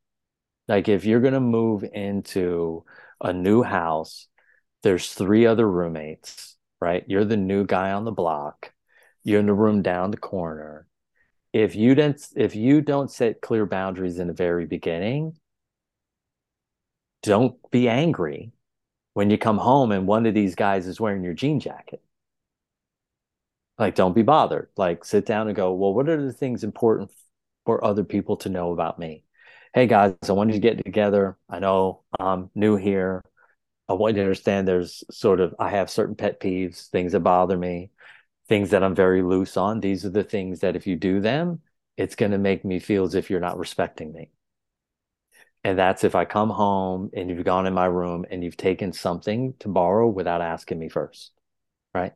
Like if you're going to move into a new house, there's three other roommates, right? You're the new guy on the block. You're in the room down the corner. If you don't if you don't set clear boundaries in the very beginning, don't be angry when you come home and one of these guys is wearing your jean jacket. Like, don't be bothered. Like, sit down and go, well, what are the things important for other people to know about me? Hey, guys, I wanted to get together. I know I'm new here. I want you to understand there's sort of, I have certain pet peeves, things that bother me, things that I'm very loose on. These are the things that if you do them, it's going to make me feel as if you're not respecting me. And that's if I come home and you've gone in my room and you've taken something to borrow without asking me first, right?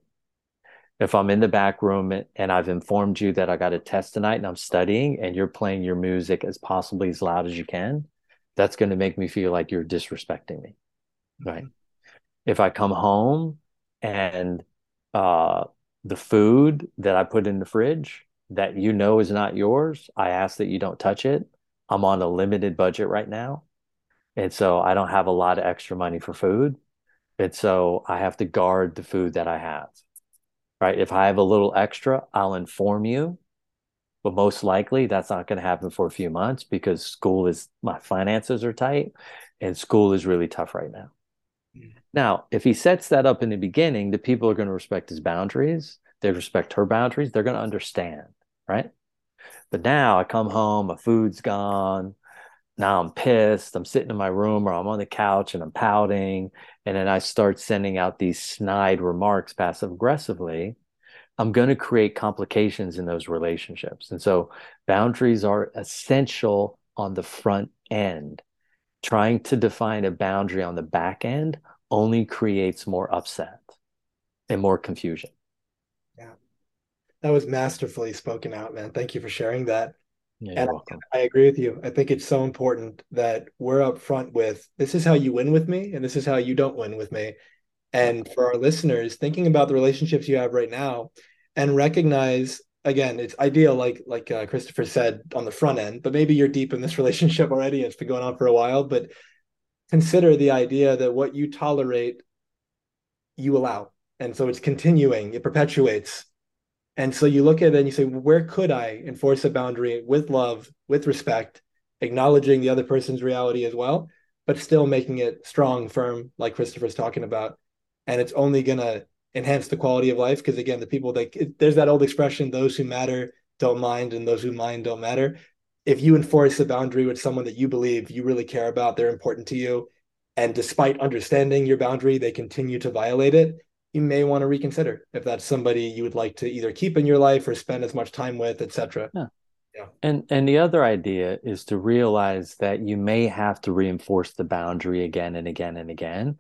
If I'm in the back room and I've informed you that I got a test tonight and I'm studying and you're playing your music as possibly as loud as you can, that's going to make me feel like you're disrespecting me, right? Mm-hmm. If I come home and uh, the food that I put in the fridge that you know is not yours, I ask that you don't touch it I'm on a limited budget right now. And so I don't have a lot of extra money for food. And so I have to guard the food that I have. Right. If I have a little extra, I'll inform you. But most likely that's not going to happen for a few months because school is my finances are tight and school is really tough right now. Now, if he sets that up in the beginning, the people are going to respect his boundaries. They respect her boundaries. They're going to understand, right? But now I come home, my food's gone. Now I'm pissed. I'm sitting in my room or I'm on the couch and I'm pouting. And then I start sending out these snide remarks passive aggressively. I'm going to create complications in those relationships. And so boundaries are essential on the front end. Trying to define a boundary on the back end only creates more upset and more confusion Yeah. that was masterfully spoken out, man. Thank you for sharing that. Yeah, and I, I agree with you. I think it's so important that we're upfront with this is how you win with me, and this is how you don't win with me. And for our listeners, thinking about the relationships you have right now, and recognize again, it's ideal, like like uh, Christopher said on the front end, but maybe you're deep in this (laughs) relationship already. It's been going on for a while, but consider the idea that what you tolerate, you allow, and so it's continuing. It perpetuates and so you look at it and you say, where could I enforce a boundary with love, with respect, acknowledging the other person's reality as well, but still making it strong, firm, like Christopher's talking about. And it's only going to enhance the quality of life because, again, the people that there's that old expression, those who matter don't mind, and those who mind don't matter. If you enforce a boundary with someone that you believe you really care about, they're important to you, and despite understanding your boundary, they continue to violate it, you may want to reconsider if that's somebody you would like to either keep in your life or spend as much time with, etc. Yeah. Yeah. And and the other idea is to realize that you may have to reinforce the boundary again and again and again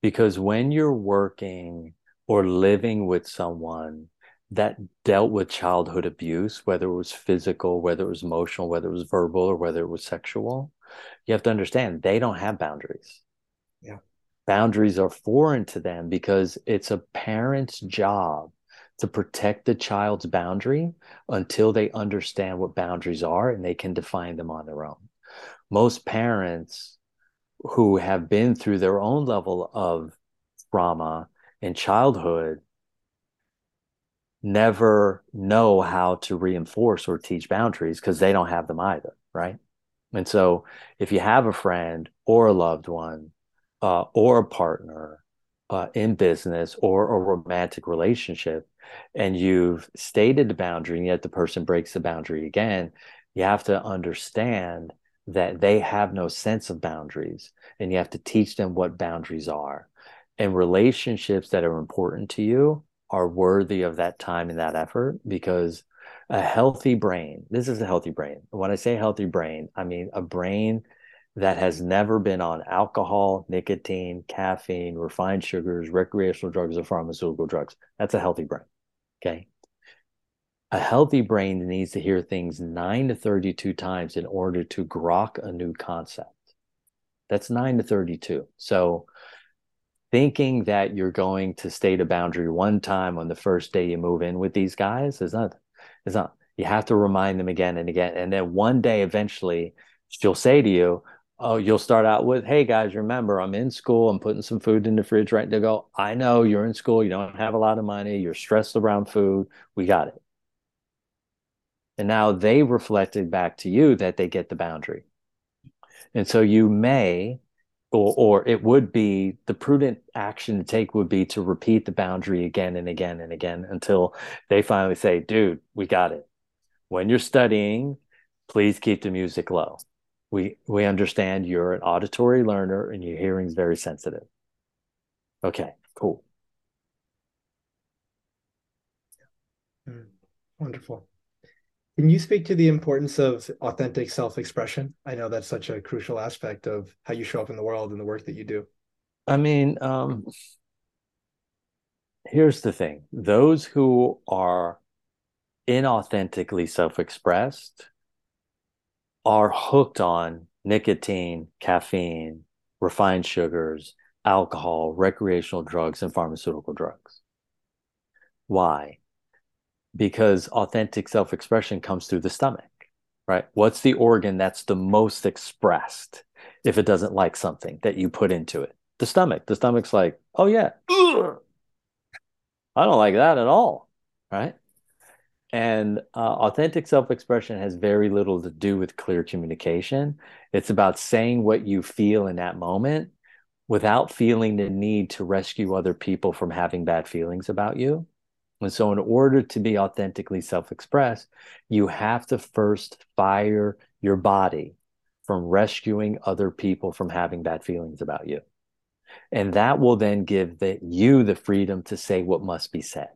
because when you're working or living with someone that dealt with childhood abuse, whether it was physical, whether it was emotional, whether it was verbal, or whether it was sexual, you have to understand they don't have boundaries. Yeah. Boundaries are foreign to them because it's a parent's job to protect the child's boundary until they understand what boundaries are and they can define them on their own. Most parents who have been through their own level of trauma in childhood never know how to reinforce or teach boundaries because they don't have them either, right? And so if you have a friend or a loved one uh, or a partner uh, in business or a romantic relationship, and you've stated the boundary and yet the person breaks the boundary again, you have to understand that they have no sense of boundaries and you have to teach them what boundaries are. And relationships that are important to you are worthy of that time and that effort because a healthy brain, this is a healthy brain. When I say healthy brain, I mean a brain that has never been on alcohol, nicotine, caffeine, refined sugars, recreational drugs, or pharmaceutical drugs. That's a healthy brain. Okay. A healthy brain needs to hear things 9 to 32 times in order to grok a new concept. That's 9 to 32. So thinking that you're going to state a boundary one time on the first day you move in with these guys is not is not you have to remind them again and again. And then one day eventually she'll say to you oh you'll start out with hey guys remember i'm in school i'm putting some food in the fridge right? They go i know you're in school you don't have a lot of money you're stressed around food we got it and now they reflected back to you that they get the boundary. And so you may or, or it would be the prudent action to take would be to repeat the boundary again and again and again until they finally say, dude, we got it. When you're studying, please keep the music low. We we understand you're an auditory learner and your hearing's very sensitive. Okay, cool. Mm, wonderful. Can you speak to the importance of authentic self expression? I know that's such a crucial aspect of how you show up in the world and the work that you do. I mean, um, here's the thing those who are inauthentically self expressed are hooked on nicotine, caffeine, refined sugars, alcohol, recreational drugs, and pharmaceutical drugs. Why? Because authentic self expression comes through the stomach, right? What's the organ that's the most expressed if it doesn't like something that you put into it? The stomach. The stomach's like, oh, yeah. I don't like that at all, right? And uh, authentic self expression has very little to do with clear communication. It's about saying what you feel in that moment without feeling the need to rescue other people from having bad feelings about you and so, in order to be authentically self expressed, you have to first fire your body from rescuing other people from having bad feelings about you. And that will then give the, you the freedom to say what must be said.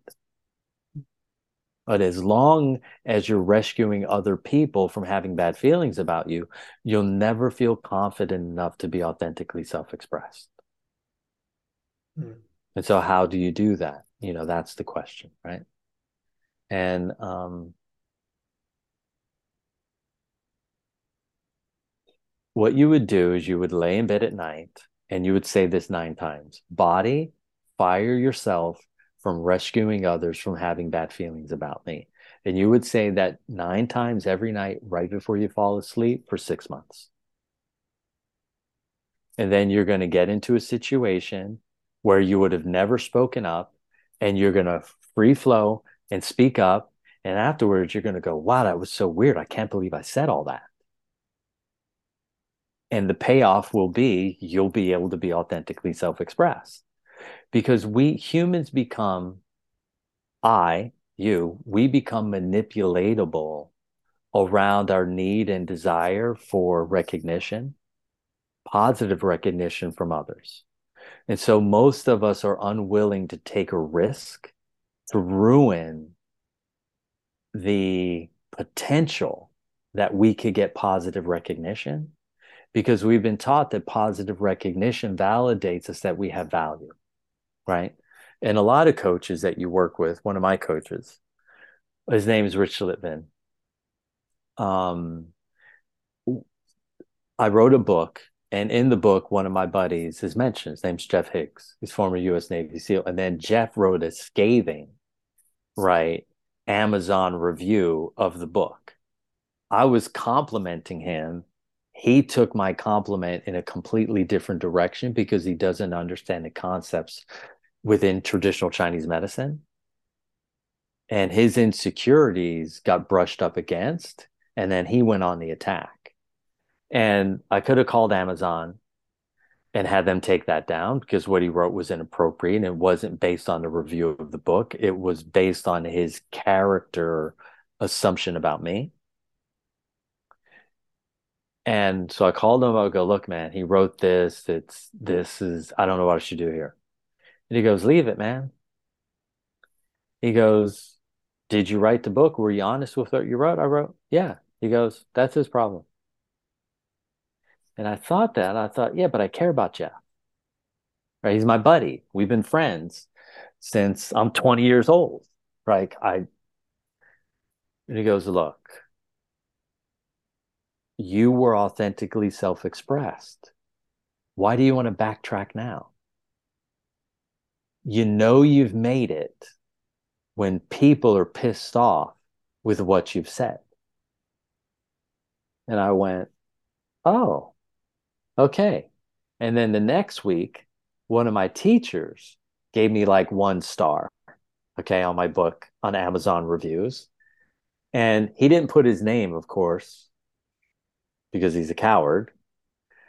But as long as you're rescuing other people from having bad feelings about you, you'll never feel confident enough to be authentically self expressed. Mm. And so, how do you do that? You know, that's the question, right? And um, what you would do is you would lay in bed at night and you would say this nine times Body, fire yourself from rescuing others from having bad feelings about me. And you would say that nine times every night right before you fall asleep for six months. And then you're going to get into a situation where you would have never spoken up and you're going to free flow and speak up. And afterwards, you're going to go, wow, that was so weird. I can't believe I said all that. And the payoff will be you'll be able to be authentically self expressed because we humans become, I, you, we become manipulatable around our need and desire for recognition, positive recognition from others. And so most of us are unwilling to take a risk to ruin the potential that we could get positive recognition because we've been taught that positive recognition validates us that we have value, right? And a lot of coaches that you work with, one of my coaches, His name is Rich Litvin. Um, I wrote a book, and in the book, one of my buddies is mentioned. His name's Jeff Hicks. He's former U.S. Navy SEAL, and then Jeff wrote a scathing, right, Amazon review of the book. I was complimenting him. He took my compliment in a completely different direction because he doesn't understand the concepts within traditional Chinese medicine. And his insecurities got brushed up against, and then he went on the attack. And I could have called Amazon and had them take that down because what he wrote was inappropriate and it wasn't based on the review of the book. It was based on his character assumption about me. And so I called him. I go, look, man, he wrote this. It's this is I don't know what I should do here. And he goes, leave it, man. He goes, did you write the book? Were you honest with what you wrote? I wrote, yeah. He goes, that's his problem. And I thought that. I thought, yeah, but I care about Jeff. Right? He's my buddy. We've been friends since I'm 20 years old. Right? I and he goes, look, you were authentically self-expressed. Why do you want to backtrack now? You know you've made it when people are pissed off with what you've said. And I went, oh, okay. And then the next week, one of my teachers gave me like one star, okay, on my book on Amazon reviews. And he didn't put his name, of course, because he's a coward.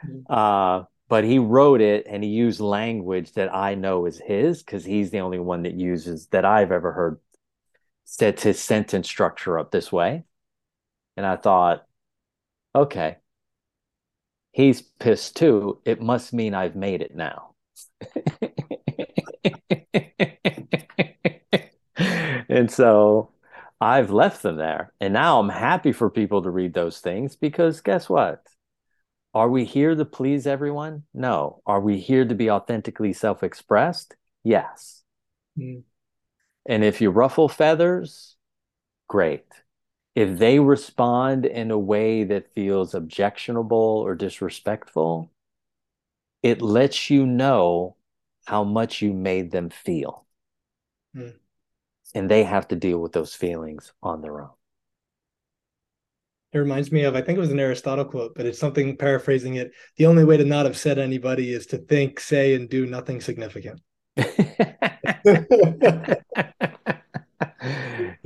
Mm-hmm. Uh, but he wrote it and he used language that I know is his because he's the only one that uses that I've ever heard set his sentence structure up this way. And I thought, okay, he's pissed too. It must mean I've made it now. (laughs) and so I've left them there. And now I'm happy for people to read those things because guess what? Are we here to please everyone? No. Are we here to be authentically self expressed? Yes. Mm. And if you ruffle feathers, great if they respond in a way that feels objectionable or disrespectful, it lets you know how much you made them feel. Mm. And they have to deal with those feelings on their own. It reminds me of, I think it was an Aristotle quote, but it's something paraphrasing it. The only way to not upset anybody is to think, say, and do nothing significant. (laughs) (laughs)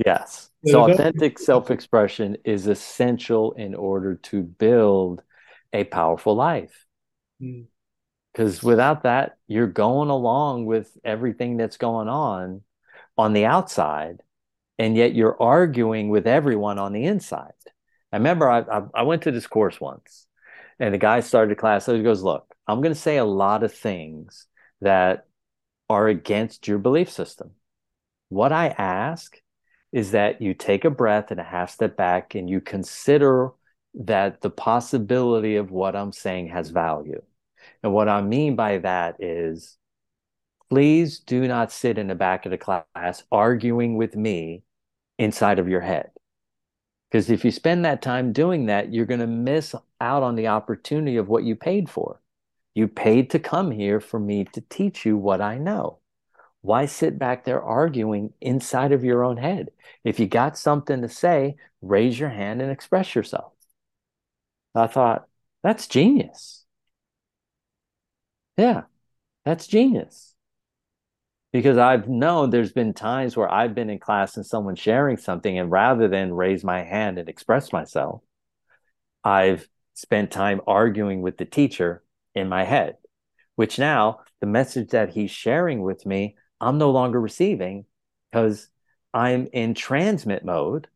yes. So authentic self-expression is essential in order to build a powerful life. Because mm. without that, you're going along with everything that's going on on the outside, and yet you're arguing with everyone on the inside. I remember I, I, I went to this course once, and the guy started a class. So he goes, "Look, I'm going to say a lot of things that are against your belief system. What I ask is that you take a breath and a half step back and you consider that the possibility of what I'm saying has value. And what I mean by that is please do not sit in the back of the class arguing with me inside of your head. Because if you spend that time doing that, you're going to miss out on the opportunity of what you paid for. You paid to come here for me to teach you what I know. Why sit back there arguing inside of your own head? If you got something to say, raise your hand and express yourself. I thought, that's genius. Yeah, that's genius. Because I've known there's been times where I've been in class and someone sharing something, and rather than raise my hand and express myself, I've spent time arguing with the teacher in my head, which now the message that he's sharing with me, I'm no longer receiving because I'm in transmit mode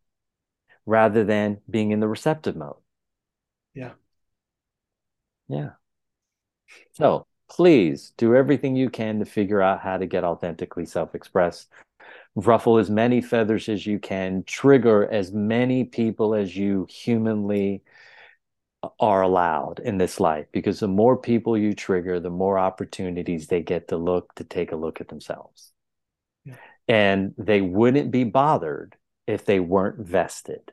rather than being in the receptive mode. Yeah. Yeah. So please do everything you can to figure out how to get authentically self expressed. Ruffle as many feathers as you can, trigger as many people as you humanly are allowed in this life because the more people you trigger, the more opportunities they get to look to take a look at themselves. Yeah. And they wouldn't be bothered if they weren't vested.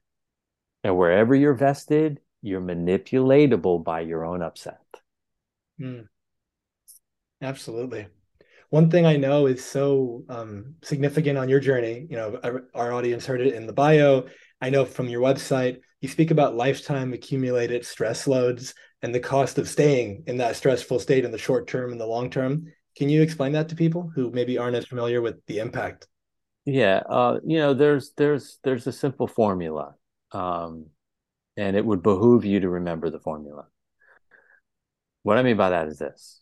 And wherever you're vested, you're manipulatable by your own upset. Mm. Absolutely. One thing I know is so um, significant on your journey. You know, our, our audience heard it in the bio. I know from your website, you speak about lifetime accumulated stress loads and the cost of staying in that stressful state in the short term and the long term. Can you explain that to people who maybe aren't as familiar with the impact? Yeah, uh, you know, there's there's there's a simple formula, um, and it would behoove you to remember the formula. What I mean by that is this: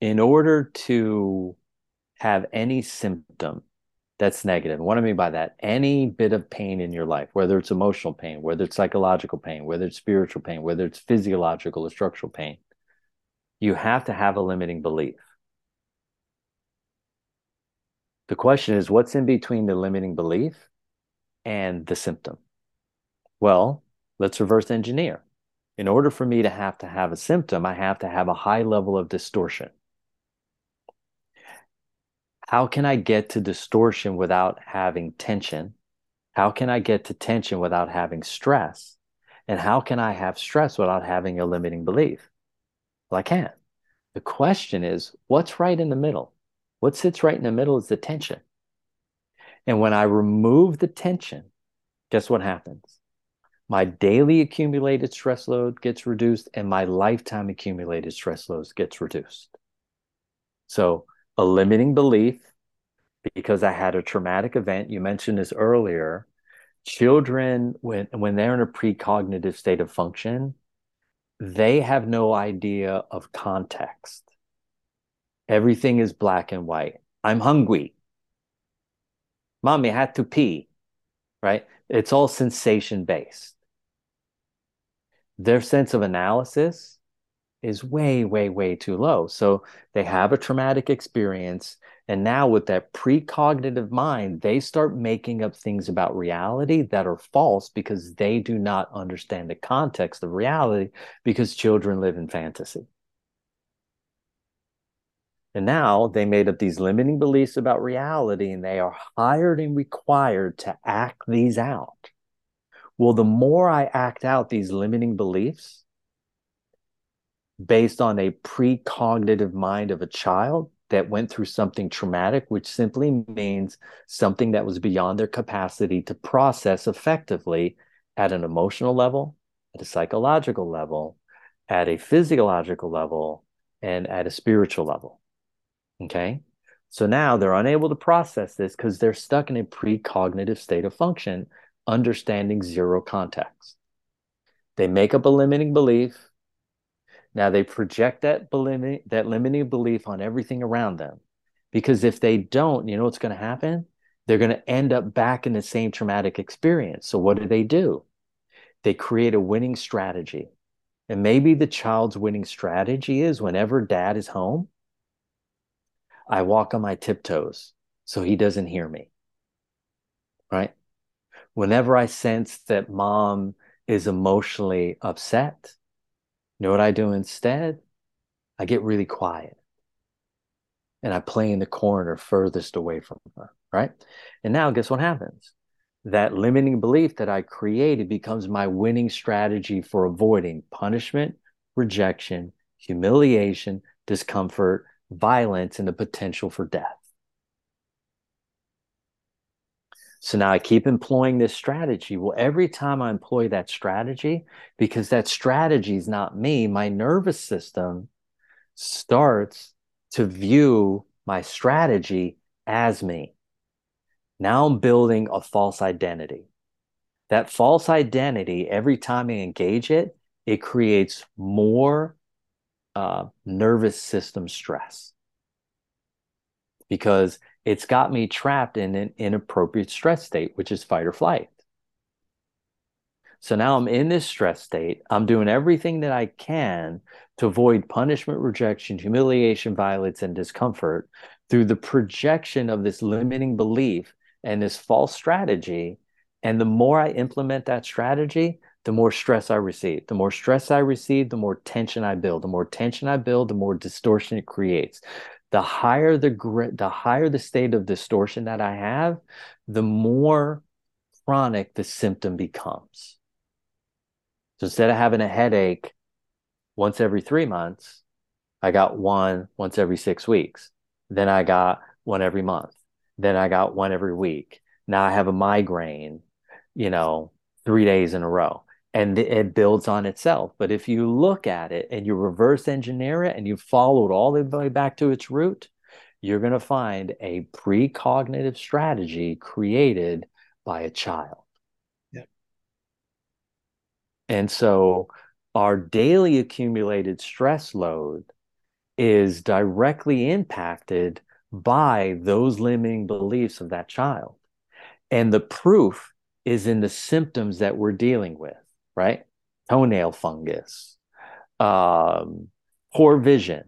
in order to have any symptom that's negative, what I mean by that, any bit of pain in your life, whether it's emotional pain, whether it's psychological pain, whether it's spiritual pain, whether it's physiological or structural pain, you have to have a limiting belief. The question is, what's in between the limiting belief and the symptom? Well, let's reverse engineer. In order for me to have to have a symptom, I have to have a high level of distortion. How can I get to distortion without having tension? How can I get to tension without having stress? And how can I have stress without having a limiting belief? Well, I can't. The question is, what's right in the middle? What sits right in the middle is the tension. And when I remove the tension, guess what happens? My daily accumulated stress load gets reduced and my lifetime accumulated stress load gets reduced. So a limiting belief because I had a traumatic event. You mentioned this earlier. Children, when when they're in a precognitive state of function, they have no idea of context. Everything is black and white. I'm hungry. Mommy had to pee, right? It's all sensation based. Their sense of analysis is way, way, way too low. So they have a traumatic experience. And now, with that precognitive mind, they start making up things about reality that are false because they do not understand the context of reality because children live in fantasy. And now they made up these limiting beliefs about reality and they are hired and required to act these out. Well, the more I act out these limiting beliefs based on a precognitive mind of a child that went through something traumatic, which simply means something that was beyond their capacity to process effectively at an emotional level, at a psychological level, at a physiological level, and at a spiritual level. Okay. So now they're unable to process this because they're stuck in a precognitive state of function, understanding zero context. They make up a limiting belief. Now they project that, that limiting belief on everything around them. Because if they don't, you know what's going to happen? They're going to end up back in the same traumatic experience. So what do they do? They create a winning strategy. And maybe the child's winning strategy is whenever dad is home, I walk on my tiptoes so he doesn't hear me. Right? Whenever I sense that mom is emotionally upset, you know what I do instead? I get really quiet and I play in the corner furthest away from her. Right? And now, guess what happens? That limiting belief that I created becomes my winning strategy for avoiding punishment, rejection, humiliation, discomfort, violence and the potential for death. So now I keep employing this strategy. Well, every time I employ that strategy, because that strategy is not me, my nervous system starts to view my strategy as me. Now I'm building a false identity. That false identity, every time I engage it, it creates more uh, nervous system stress because it's got me trapped in an inappropriate stress state, which is fight or flight. So now I'm in this stress state. I'm doing everything that I can to avoid punishment, rejection, humiliation, violence, and discomfort through the projection of this limiting belief and this false strategy. And the more I implement that strategy, the more stress I receive. The more stress I receive, the more tension I build. The more tension I build, the more distortion it creates. The higher the the higher the state of distortion that I have, the more chronic the symptom becomes. So instead of having a headache once every three months, I got one once every six weeks. Then I got one every month. Then I got one every week. Now I have a migraine, you know, three days in a row. And it builds on itself. But if you look at it and you reverse engineer it and you follow it all the way back to its root, you're going to find a precognitive strategy created by a child. Yeah. And so our daily accumulated stress load is directly impacted by those limiting beliefs of that child. And the proof is in the symptoms that we're dealing with, right? Toenail fungus, um, poor vision,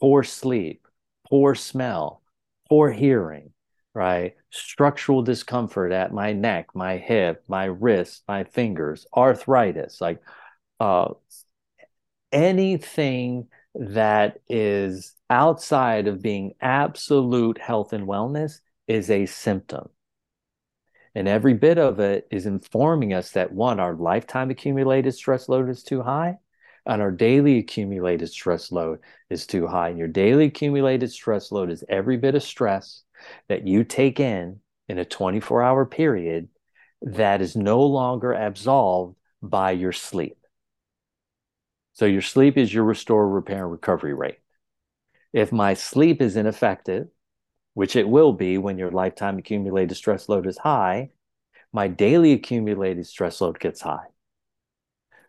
poor sleep, poor smell, poor hearing, right? Structural discomfort at my neck, my hip, my wrist, my fingers, arthritis, like uh, anything that is outside of being absolute health and wellness is a symptom. And every bit of it is informing us that one, our lifetime accumulated stress load is too high, and our daily accumulated stress load is too high. And your daily accumulated stress load is every bit of stress that you take in in a 24 hour period that is no longer absolved by your sleep. So your sleep is your restore, repair, and recovery rate. If my sleep is ineffective, which it will be when your lifetime accumulated stress load is high, my daily accumulated stress load gets high.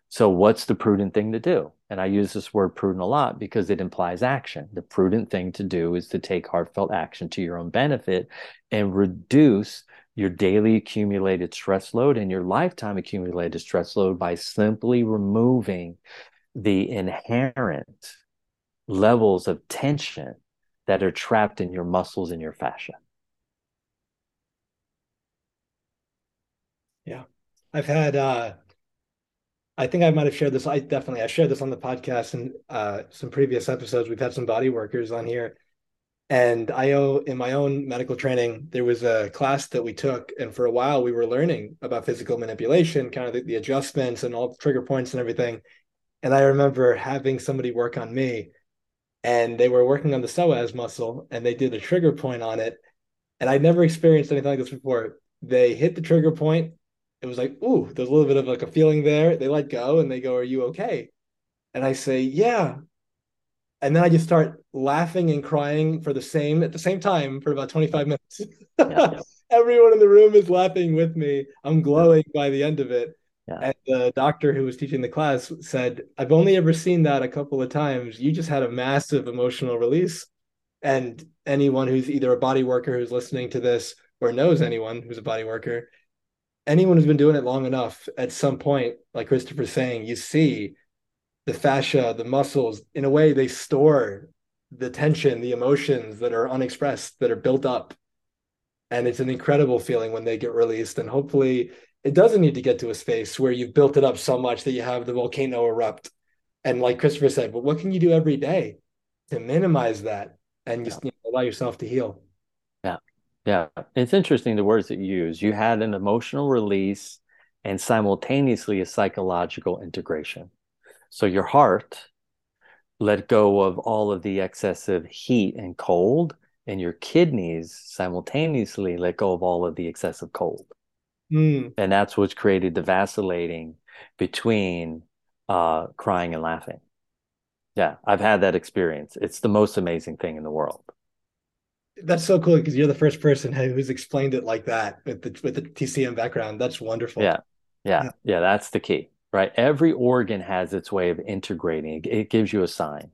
So, what's the prudent thing to do? And I use this word prudent a lot because it implies action. The prudent thing to do is to take heartfelt action to your own benefit and reduce your daily accumulated stress load and your lifetime accumulated stress load by simply removing the inherent levels of tension that are trapped in your muscles and your fascia. Yeah. I've had uh I think I might have shared this. I definitely I shared this on the podcast and uh some previous episodes. We've had some body workers on here. And I owe in my own medical training, there was a class that we took, and for a while we were learning about physical manipulation, kind of the, the adjustments and all the trigger points and everything. And I remember having somebody work on me and they were working on the psoas muscle and they did a trigger point on it. And I'd never experienced anything like this before. They hit the trigger point. It was like, ooh, there's a little bit of like a feeling there. They let go and they go, Are you okay? And I say, Yeah. And then I just start laughing and crying for the same at the same time for about 25 minutes. Yeah. (laughs) Everyone in the room is laughing with me. I'm glowing by the end of it. Yeah. And the doctor who was teaching the class said, I've only ever seen that a couple of times. You just had a massive emotional release. And anyone who's either a body worker who's listening to this or knows anyone who's a body worker, anyone who's been doing it long enough, at some point, like Christopher's saying, you see the fascia, the muscles, in a way, they store the tension, the emotions that are unexpressed, that are built up. And it's an incredible feeling when they get released. And hopefully, it doesn't need to get to a space where you've built it up so much that you have the volcano erupt. And like Christopher said, but what can you do every day to minimize that and just yeah. you know, allow yourself to heal? Yeah. Yeah. It's interesting the words that you use. You had an emotional release and simultaneously a psychological integration. So your heart let go of all of the excessive heat and cold, and your kidneys simultaneously let go of all of the excessive cold. Mm. And that's what's created the vacillating between uh, crying and laughing. Yeah, I've had that experience. It's the most amazing thing in the world. That's so cool because you're the first person who's explained it like that with the with the TCM background. That's wonderful. Yeah, yeah, yeah. yeah that's the key, right? Every organ has its way of integrating. It gives you a sign.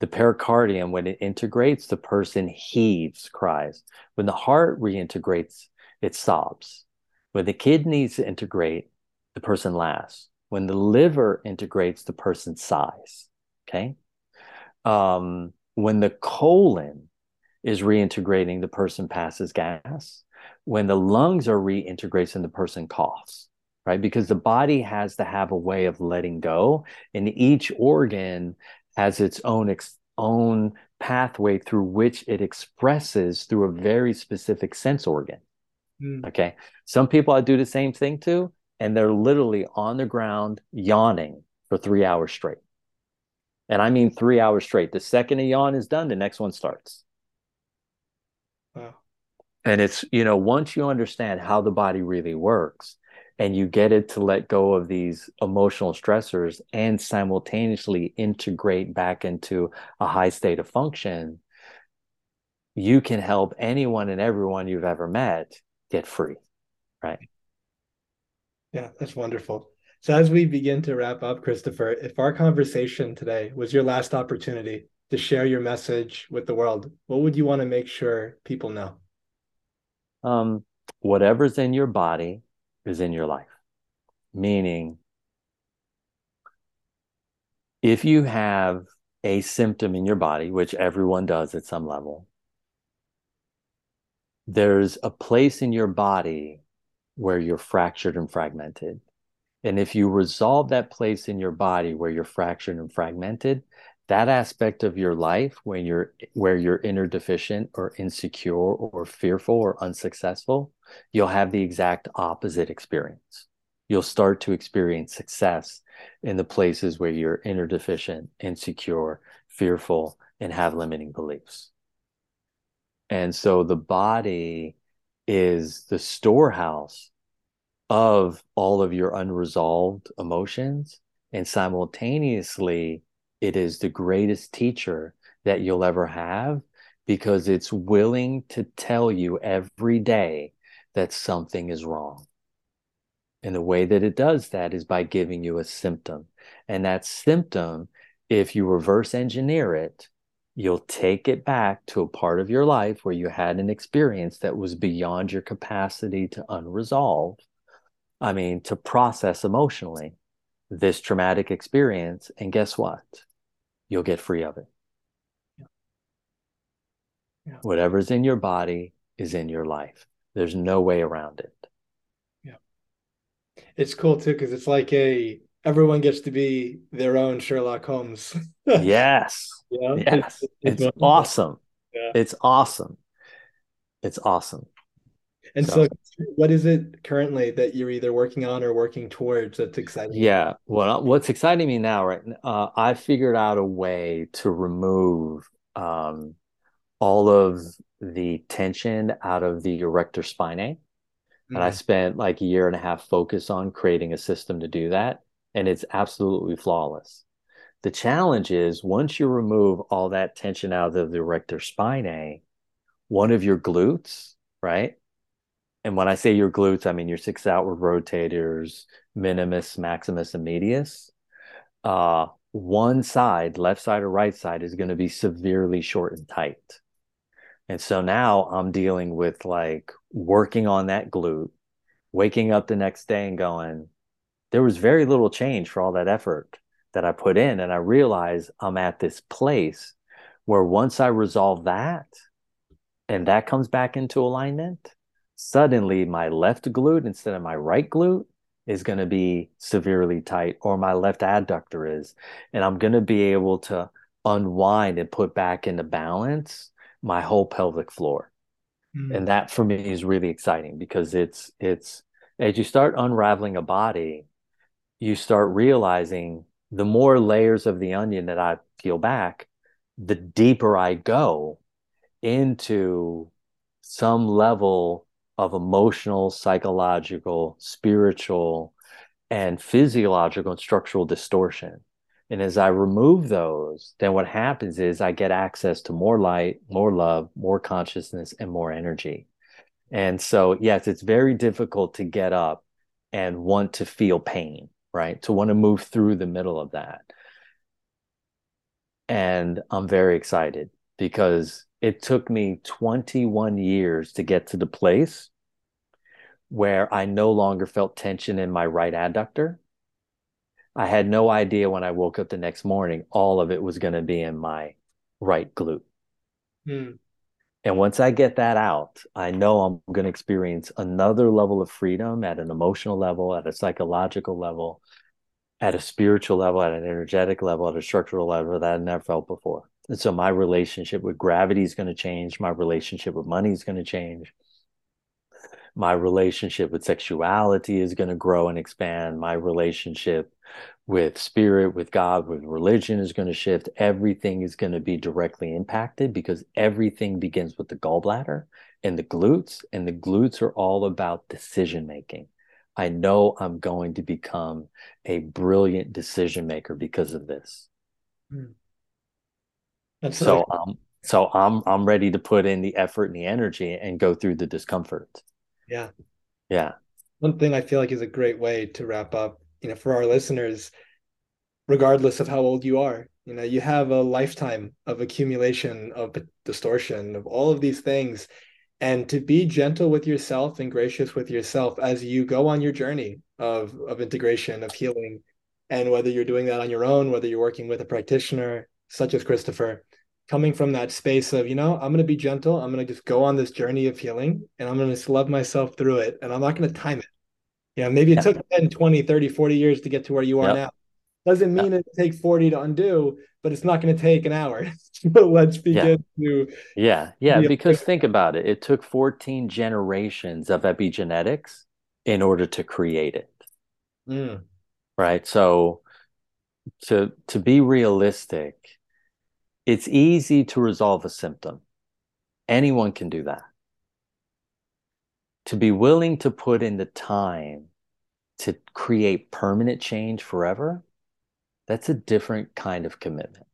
The pericardium, when it integrates, the person heaves, cries. When the heart reintegrates, it sobs. When the kidneys integrate, the person laughs. When the liver integrates, the person sighs. Okay. Um, when the colon is reintegrating, the person passes gas. When the lungs are reintegrating, the person coughs, right? Because the body has to have a way of letting go, and each organ has its own ex- own pathway through which it expresses through a very specific sense organ. Mm. Okay. Some people I do the same thing to, and they're literally on the ground yawning for three hours straight. And I mean three hours straight. The second a yawn is done, the next one starts. Wow. And it's, you know, once you understand how the body really works and you get it to let go of these emotional stressors and simultaneously integrate back into a high state of function, you can help anyone and everyone you've ever met get free. Right. Yeah, that's wonderful. So, as we begin to wrap up, Christopher, if our conversation today was your last opportunity to share your message with the world, what would you want to make sure people know? Um, whatever's in your body is in your life. Meaning, if you have a symptom in your body, which everyone does at some level, there's a place in your body where you're fractured and fragmented. And if you resolve that place in your body where you're fractured and fragmented, that aspect of your life when you're where you're inner deficient or insecure or fearful or unsuccessful, you'll have the exact opposite experience. You'll start to experience success in the places where you're inner deficient, insecure, fearful, and have limiting beliefs. And so the body is the storehouse of all of your unresolved emotions. And simultaneously, it is the greatest teacher that you'll ever have because it's willing to tell you every day that something is wrong. And the way that it does that is by giving you a symptom. And that symptom, if you reverse engineer it, you'll take it back to a part of your life where you had an experience that was beyond your capacity to unresolve. I mean, to process emotionally this traumatic experience. And guess what? You'll get free of it. Yeah. Yeah. Whatever's in your body is in your life. There's no way around it. Yeah. It's cool too, because it's like a everyone gets to be their own Sherlock Holmes. (laughs) yes. Yeah. Yes. It's, it's awesome. Yeah. It's awesome. It's awesome. And so, so, what is it currently that you're either working on or working towards that's exciting? Yeah. Well, what's exciting me now, right? Uh, I figured out a way to remove um, all of the tension out of the erector spinae. Mm-hmm. And I mm. spent like a year and a half focus on creating a system to do that. And it's absolutely flawless. The challenge is once you remove all that tension out of the erector spinae, one of your glutes, right? And when I say your glutes, I mean your six outward rotators, minimus, maximus, and medius. Uh, one side, left side or right side, is going to be severely short and tight. And so now I'm dealing with like working on that glute, waking up the next day and going, there was very little change for all that effort that I put in. And I realize I'm at this place where once I resolve that and that comes back into alignment, suddenly my left glute instead of my right glute is going to be severely tight or my left adductor is and i'm going to be able to unwind and put back into balance my whole pelvic floor mm. and that for me is really exciting because it's it's as you start unraveling a body you start realizing the more layers of the onion that i peel back the deeper i go into some level of emotional, psychological, spiritual, and physiological and structural distortion. And as I remove those, then what happens is I get access to more light, more love, more consciousness, and more energy. And so, yes, it's very difficult to get up and want to feel pain, right? To want to move through the middle of that. And I'm very excited because it took me 21 years to get to the place where I no longer felt tension in my right adductor. I had no idea when I woke up the next morning, all of it was going to be in my right glute. Hmm. And once I get that out, I know I'm going to experience another level of freedom at an emotional level, at a psychological level, at a spiritual level, at an energetic level, at a structural level that I never felt before. And so my relationship with gravity is going to change. My relationship with money is going to change. My relationship with sexuality is going to grow and expand. My relationship with spirit, with God, with religion is going to shift. Everything is going to be directly impacted because everything begins with the gallbladder and the glutes, and the glutes are all about decision making. I know I'm going to become a brilliant decision maker because of this. Hmm. so um, so I'm I'm ready to put in the effort and the energy and go through the discomfort. Yeah. Yeah. One thing I feel like is a great way to wrap up, you know, for our listeners, regardless of how old you are, you know, you have a lifetime of accumulation of distortion of all of these things. And to be gentle with yourself and gracious with yourself as you go on your journey of of integration of healing and whether you're doing that on your own whether you're working with a practitioner such as christopher coming from that space of you know i'm going to be gentle i'm going to just go on this journey of healing and i'm going to just love myself through it and i'm not going to time it know maybe it yeah. took 10 20 30 40 years to get to where you are yep. now doesn't mean yep. it take 40 to undo but it's not going to take an hour. (laughs) so let's begin yeah. to. Yeah, yeah, because think about it. It took 14 generations of epigenetics in order to create it. Mm. Right. So to to be realistic, it's easy to resolve a symptom. Anyone can do that. To be willing to put in the time to create permanent change forever, that's a different kind of commitment.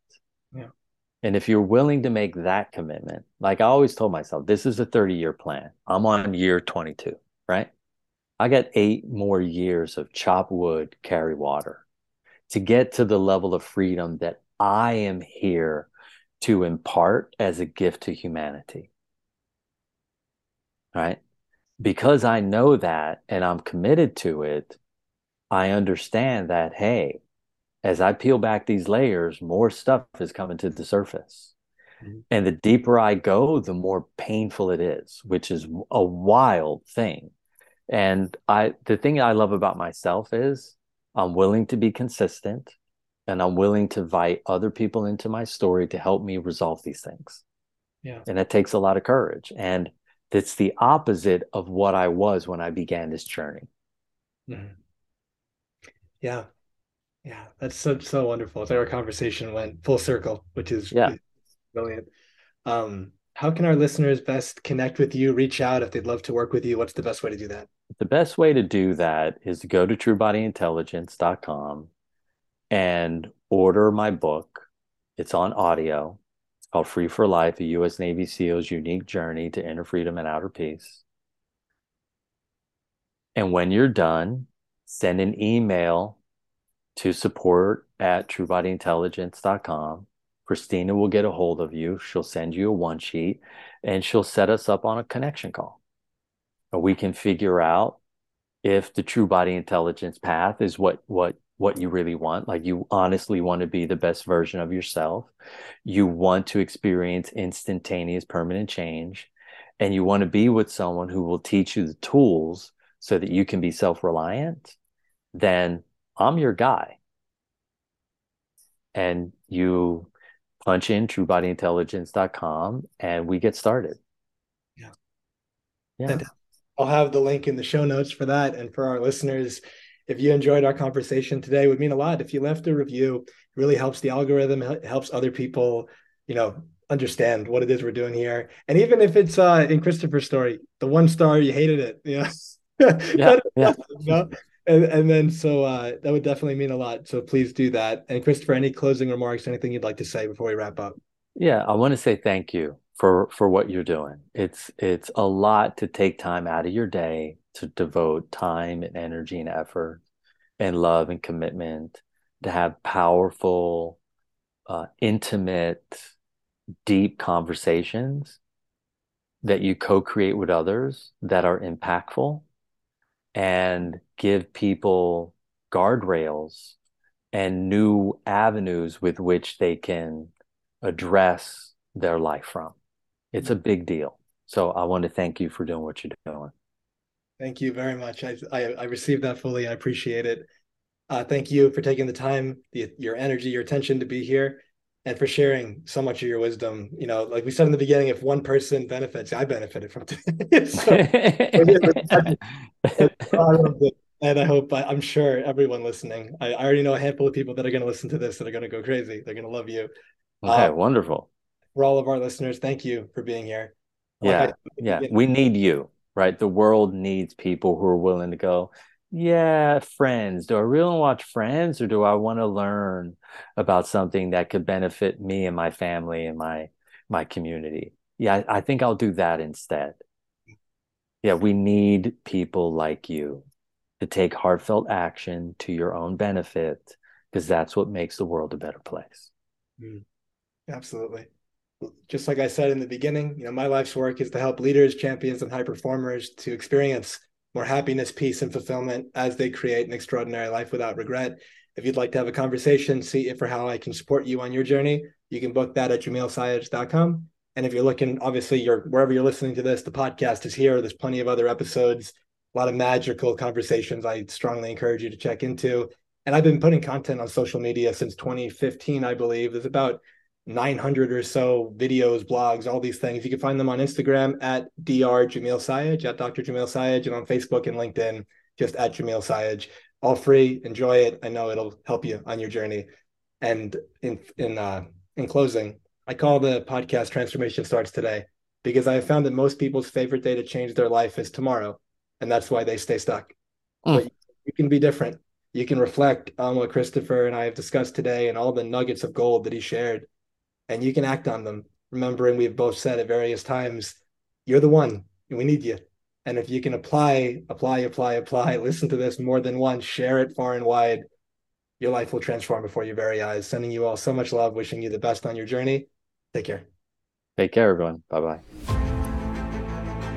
Yeah. And if you're willing to make that commitment, like I always told myself, this is a 30 year plan. I'm on year 22, right? I got eight more years of chop wood, carry water to get to the level of freedom that I am here to impart as a gift to humanity. Right? Because I know that and I'm committed to it, I understand that, hey, as I peel back these layers, more stuff is coming to the surface. Mm-hmm. And the deeper I go, the more painful it is, which is a wild thing. And I the thing I love about myself is I'm willing to be consistent and I'm willing to invite other people into my story to help me resolve these things. Yeah. And it takes a lot of courage. And it's the opposite of what I was when I began this journey. Mm-hmm. Yeah. Yeah, that's so so wonderful. Our conversation went full circle, which is yeah. brilliant. Um, how can our listeners best connect with you, reach out if they'd love to work with you? What's the best way to do that? The best way to do that is to go to truebodyintelligence.com and order my book. It's on audio. Called Free for Life, a U.S. Navy SEAL's unique journey to inner freedom and outer peace. And when you're done, send an email to support at truebodyintelligence.com. Christina will get a hold of you. She'll send you a one sheet and she'll set us up on a connection call. We can figure out if the true body intelligence path is what what what you really want like you honestly want to be the best version of yourself you want to experience instantaneous permanent change and you want to be with someone who will teach you the tools so that you can be self-reliant then I'm your guy. And you punch in truebodyintelligence.com and we get started. Yeah. Yeah. And I'll have the link in the show notes for that. And for our listeners, if you enjoyed our conversation today, would mean a lot. If you left a review, it really helps the algorithm, it helps other people, you know, understand what it is we're doing here. And even if it's uh in Christopher's story, the one star you hated it, you know, (laughs) yeah, yeah. You know? and, and then so uh, that would definitely mean a lot. So please do that. And Christopher, any closing remarks, anything you'd like to say before we wrap up? Yeah, I want to say thank you for for what you're doing. It's it's a lot to take time out of your day to devote time and energy and effort and love and commitment to have powerful, uh, intimate, deep conversations that you co-create with others that are impactful and give people guardrails and new avenues with which they can address their life from. It's a big deal. So I want to thank you for doing what you're doing. Thank you very much. I I, I received that fully. I appreciate it. Uh, thank you for taking the time, the, your energy, your attention to be here. and for sharing so much of your wisdom. You know, like we said in the beginning, if one person benefits, I benefited from it. (laughs) so, and I hope I, am sure everyone listening. I, I, already know a handful of people that are going to listen to this that are going to go crazy. They're going to love you. Okay, um, wonderful. For all of our listeners, thank you for being here. Yeah, like yeah, we need you, right? The world needs people who are willing to go yeah, Friends. Do I really watch Friends or do I want to learn about something that could benefit me and my family and my my community? Yeah, I, think I'll do that instead. Yeah, we need people like you to take heartfelt action to your own benefit because that's what makes the world a better place. Mm, absolutely. Just like I said in the beginning, you know, my life's work is to help leaders, champions, and high performers to experience more happiness, peace, and fulfillment as they create an extraordinary life without regret. If you'd like to have a conversation, see if or how I can support you on your journey, you can book that at jamilsayegh.com. And if you're looking, obviously, you're wherever you're listening to this, the podcast is here. There's plenty of other episodes, a lot of magical conversations. I strongly encourage you to check into. And I've been putting content on social media since 2015, I believe. There's about 900 or so videos, blogs, all these things. You can find them on Instagram at Dr. Jamil Sayegh, at Dr. Jamil Sayegh, and on Facebook and LinkedIn, just at Jamil Sayegh. All free. Enjoy it. I know it'll help you on your journey. And in in uh, in closing, I call the podcast "Transformation Starts Today" because I have found that most people's favorite day to change their life is tomorrow, and that's why they stay stuck. Mm. You can be different. You can reflect on what Christopher and I have discussed today and all the nuggets of gold that he shared and you can act on them. Remembering we've both said at various times, you're the one, and we need you. And if you can apply, apply, apply, apply, (laughs) listen to this more than once, share it far and wide, your life will transform before your very eyes. Sending you all so much love, wishing you the best on your journey. Take care. Take care, everyone. Bye bye.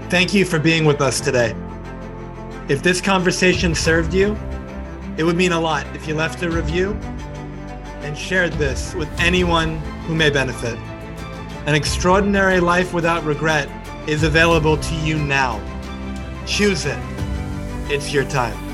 Thank you for being with us today. If this conversation served you, it would mean a lot if you left a review and shared this with anyone who may benefit. An extraordinary life without regret is available to you now. Choose it. It's your time.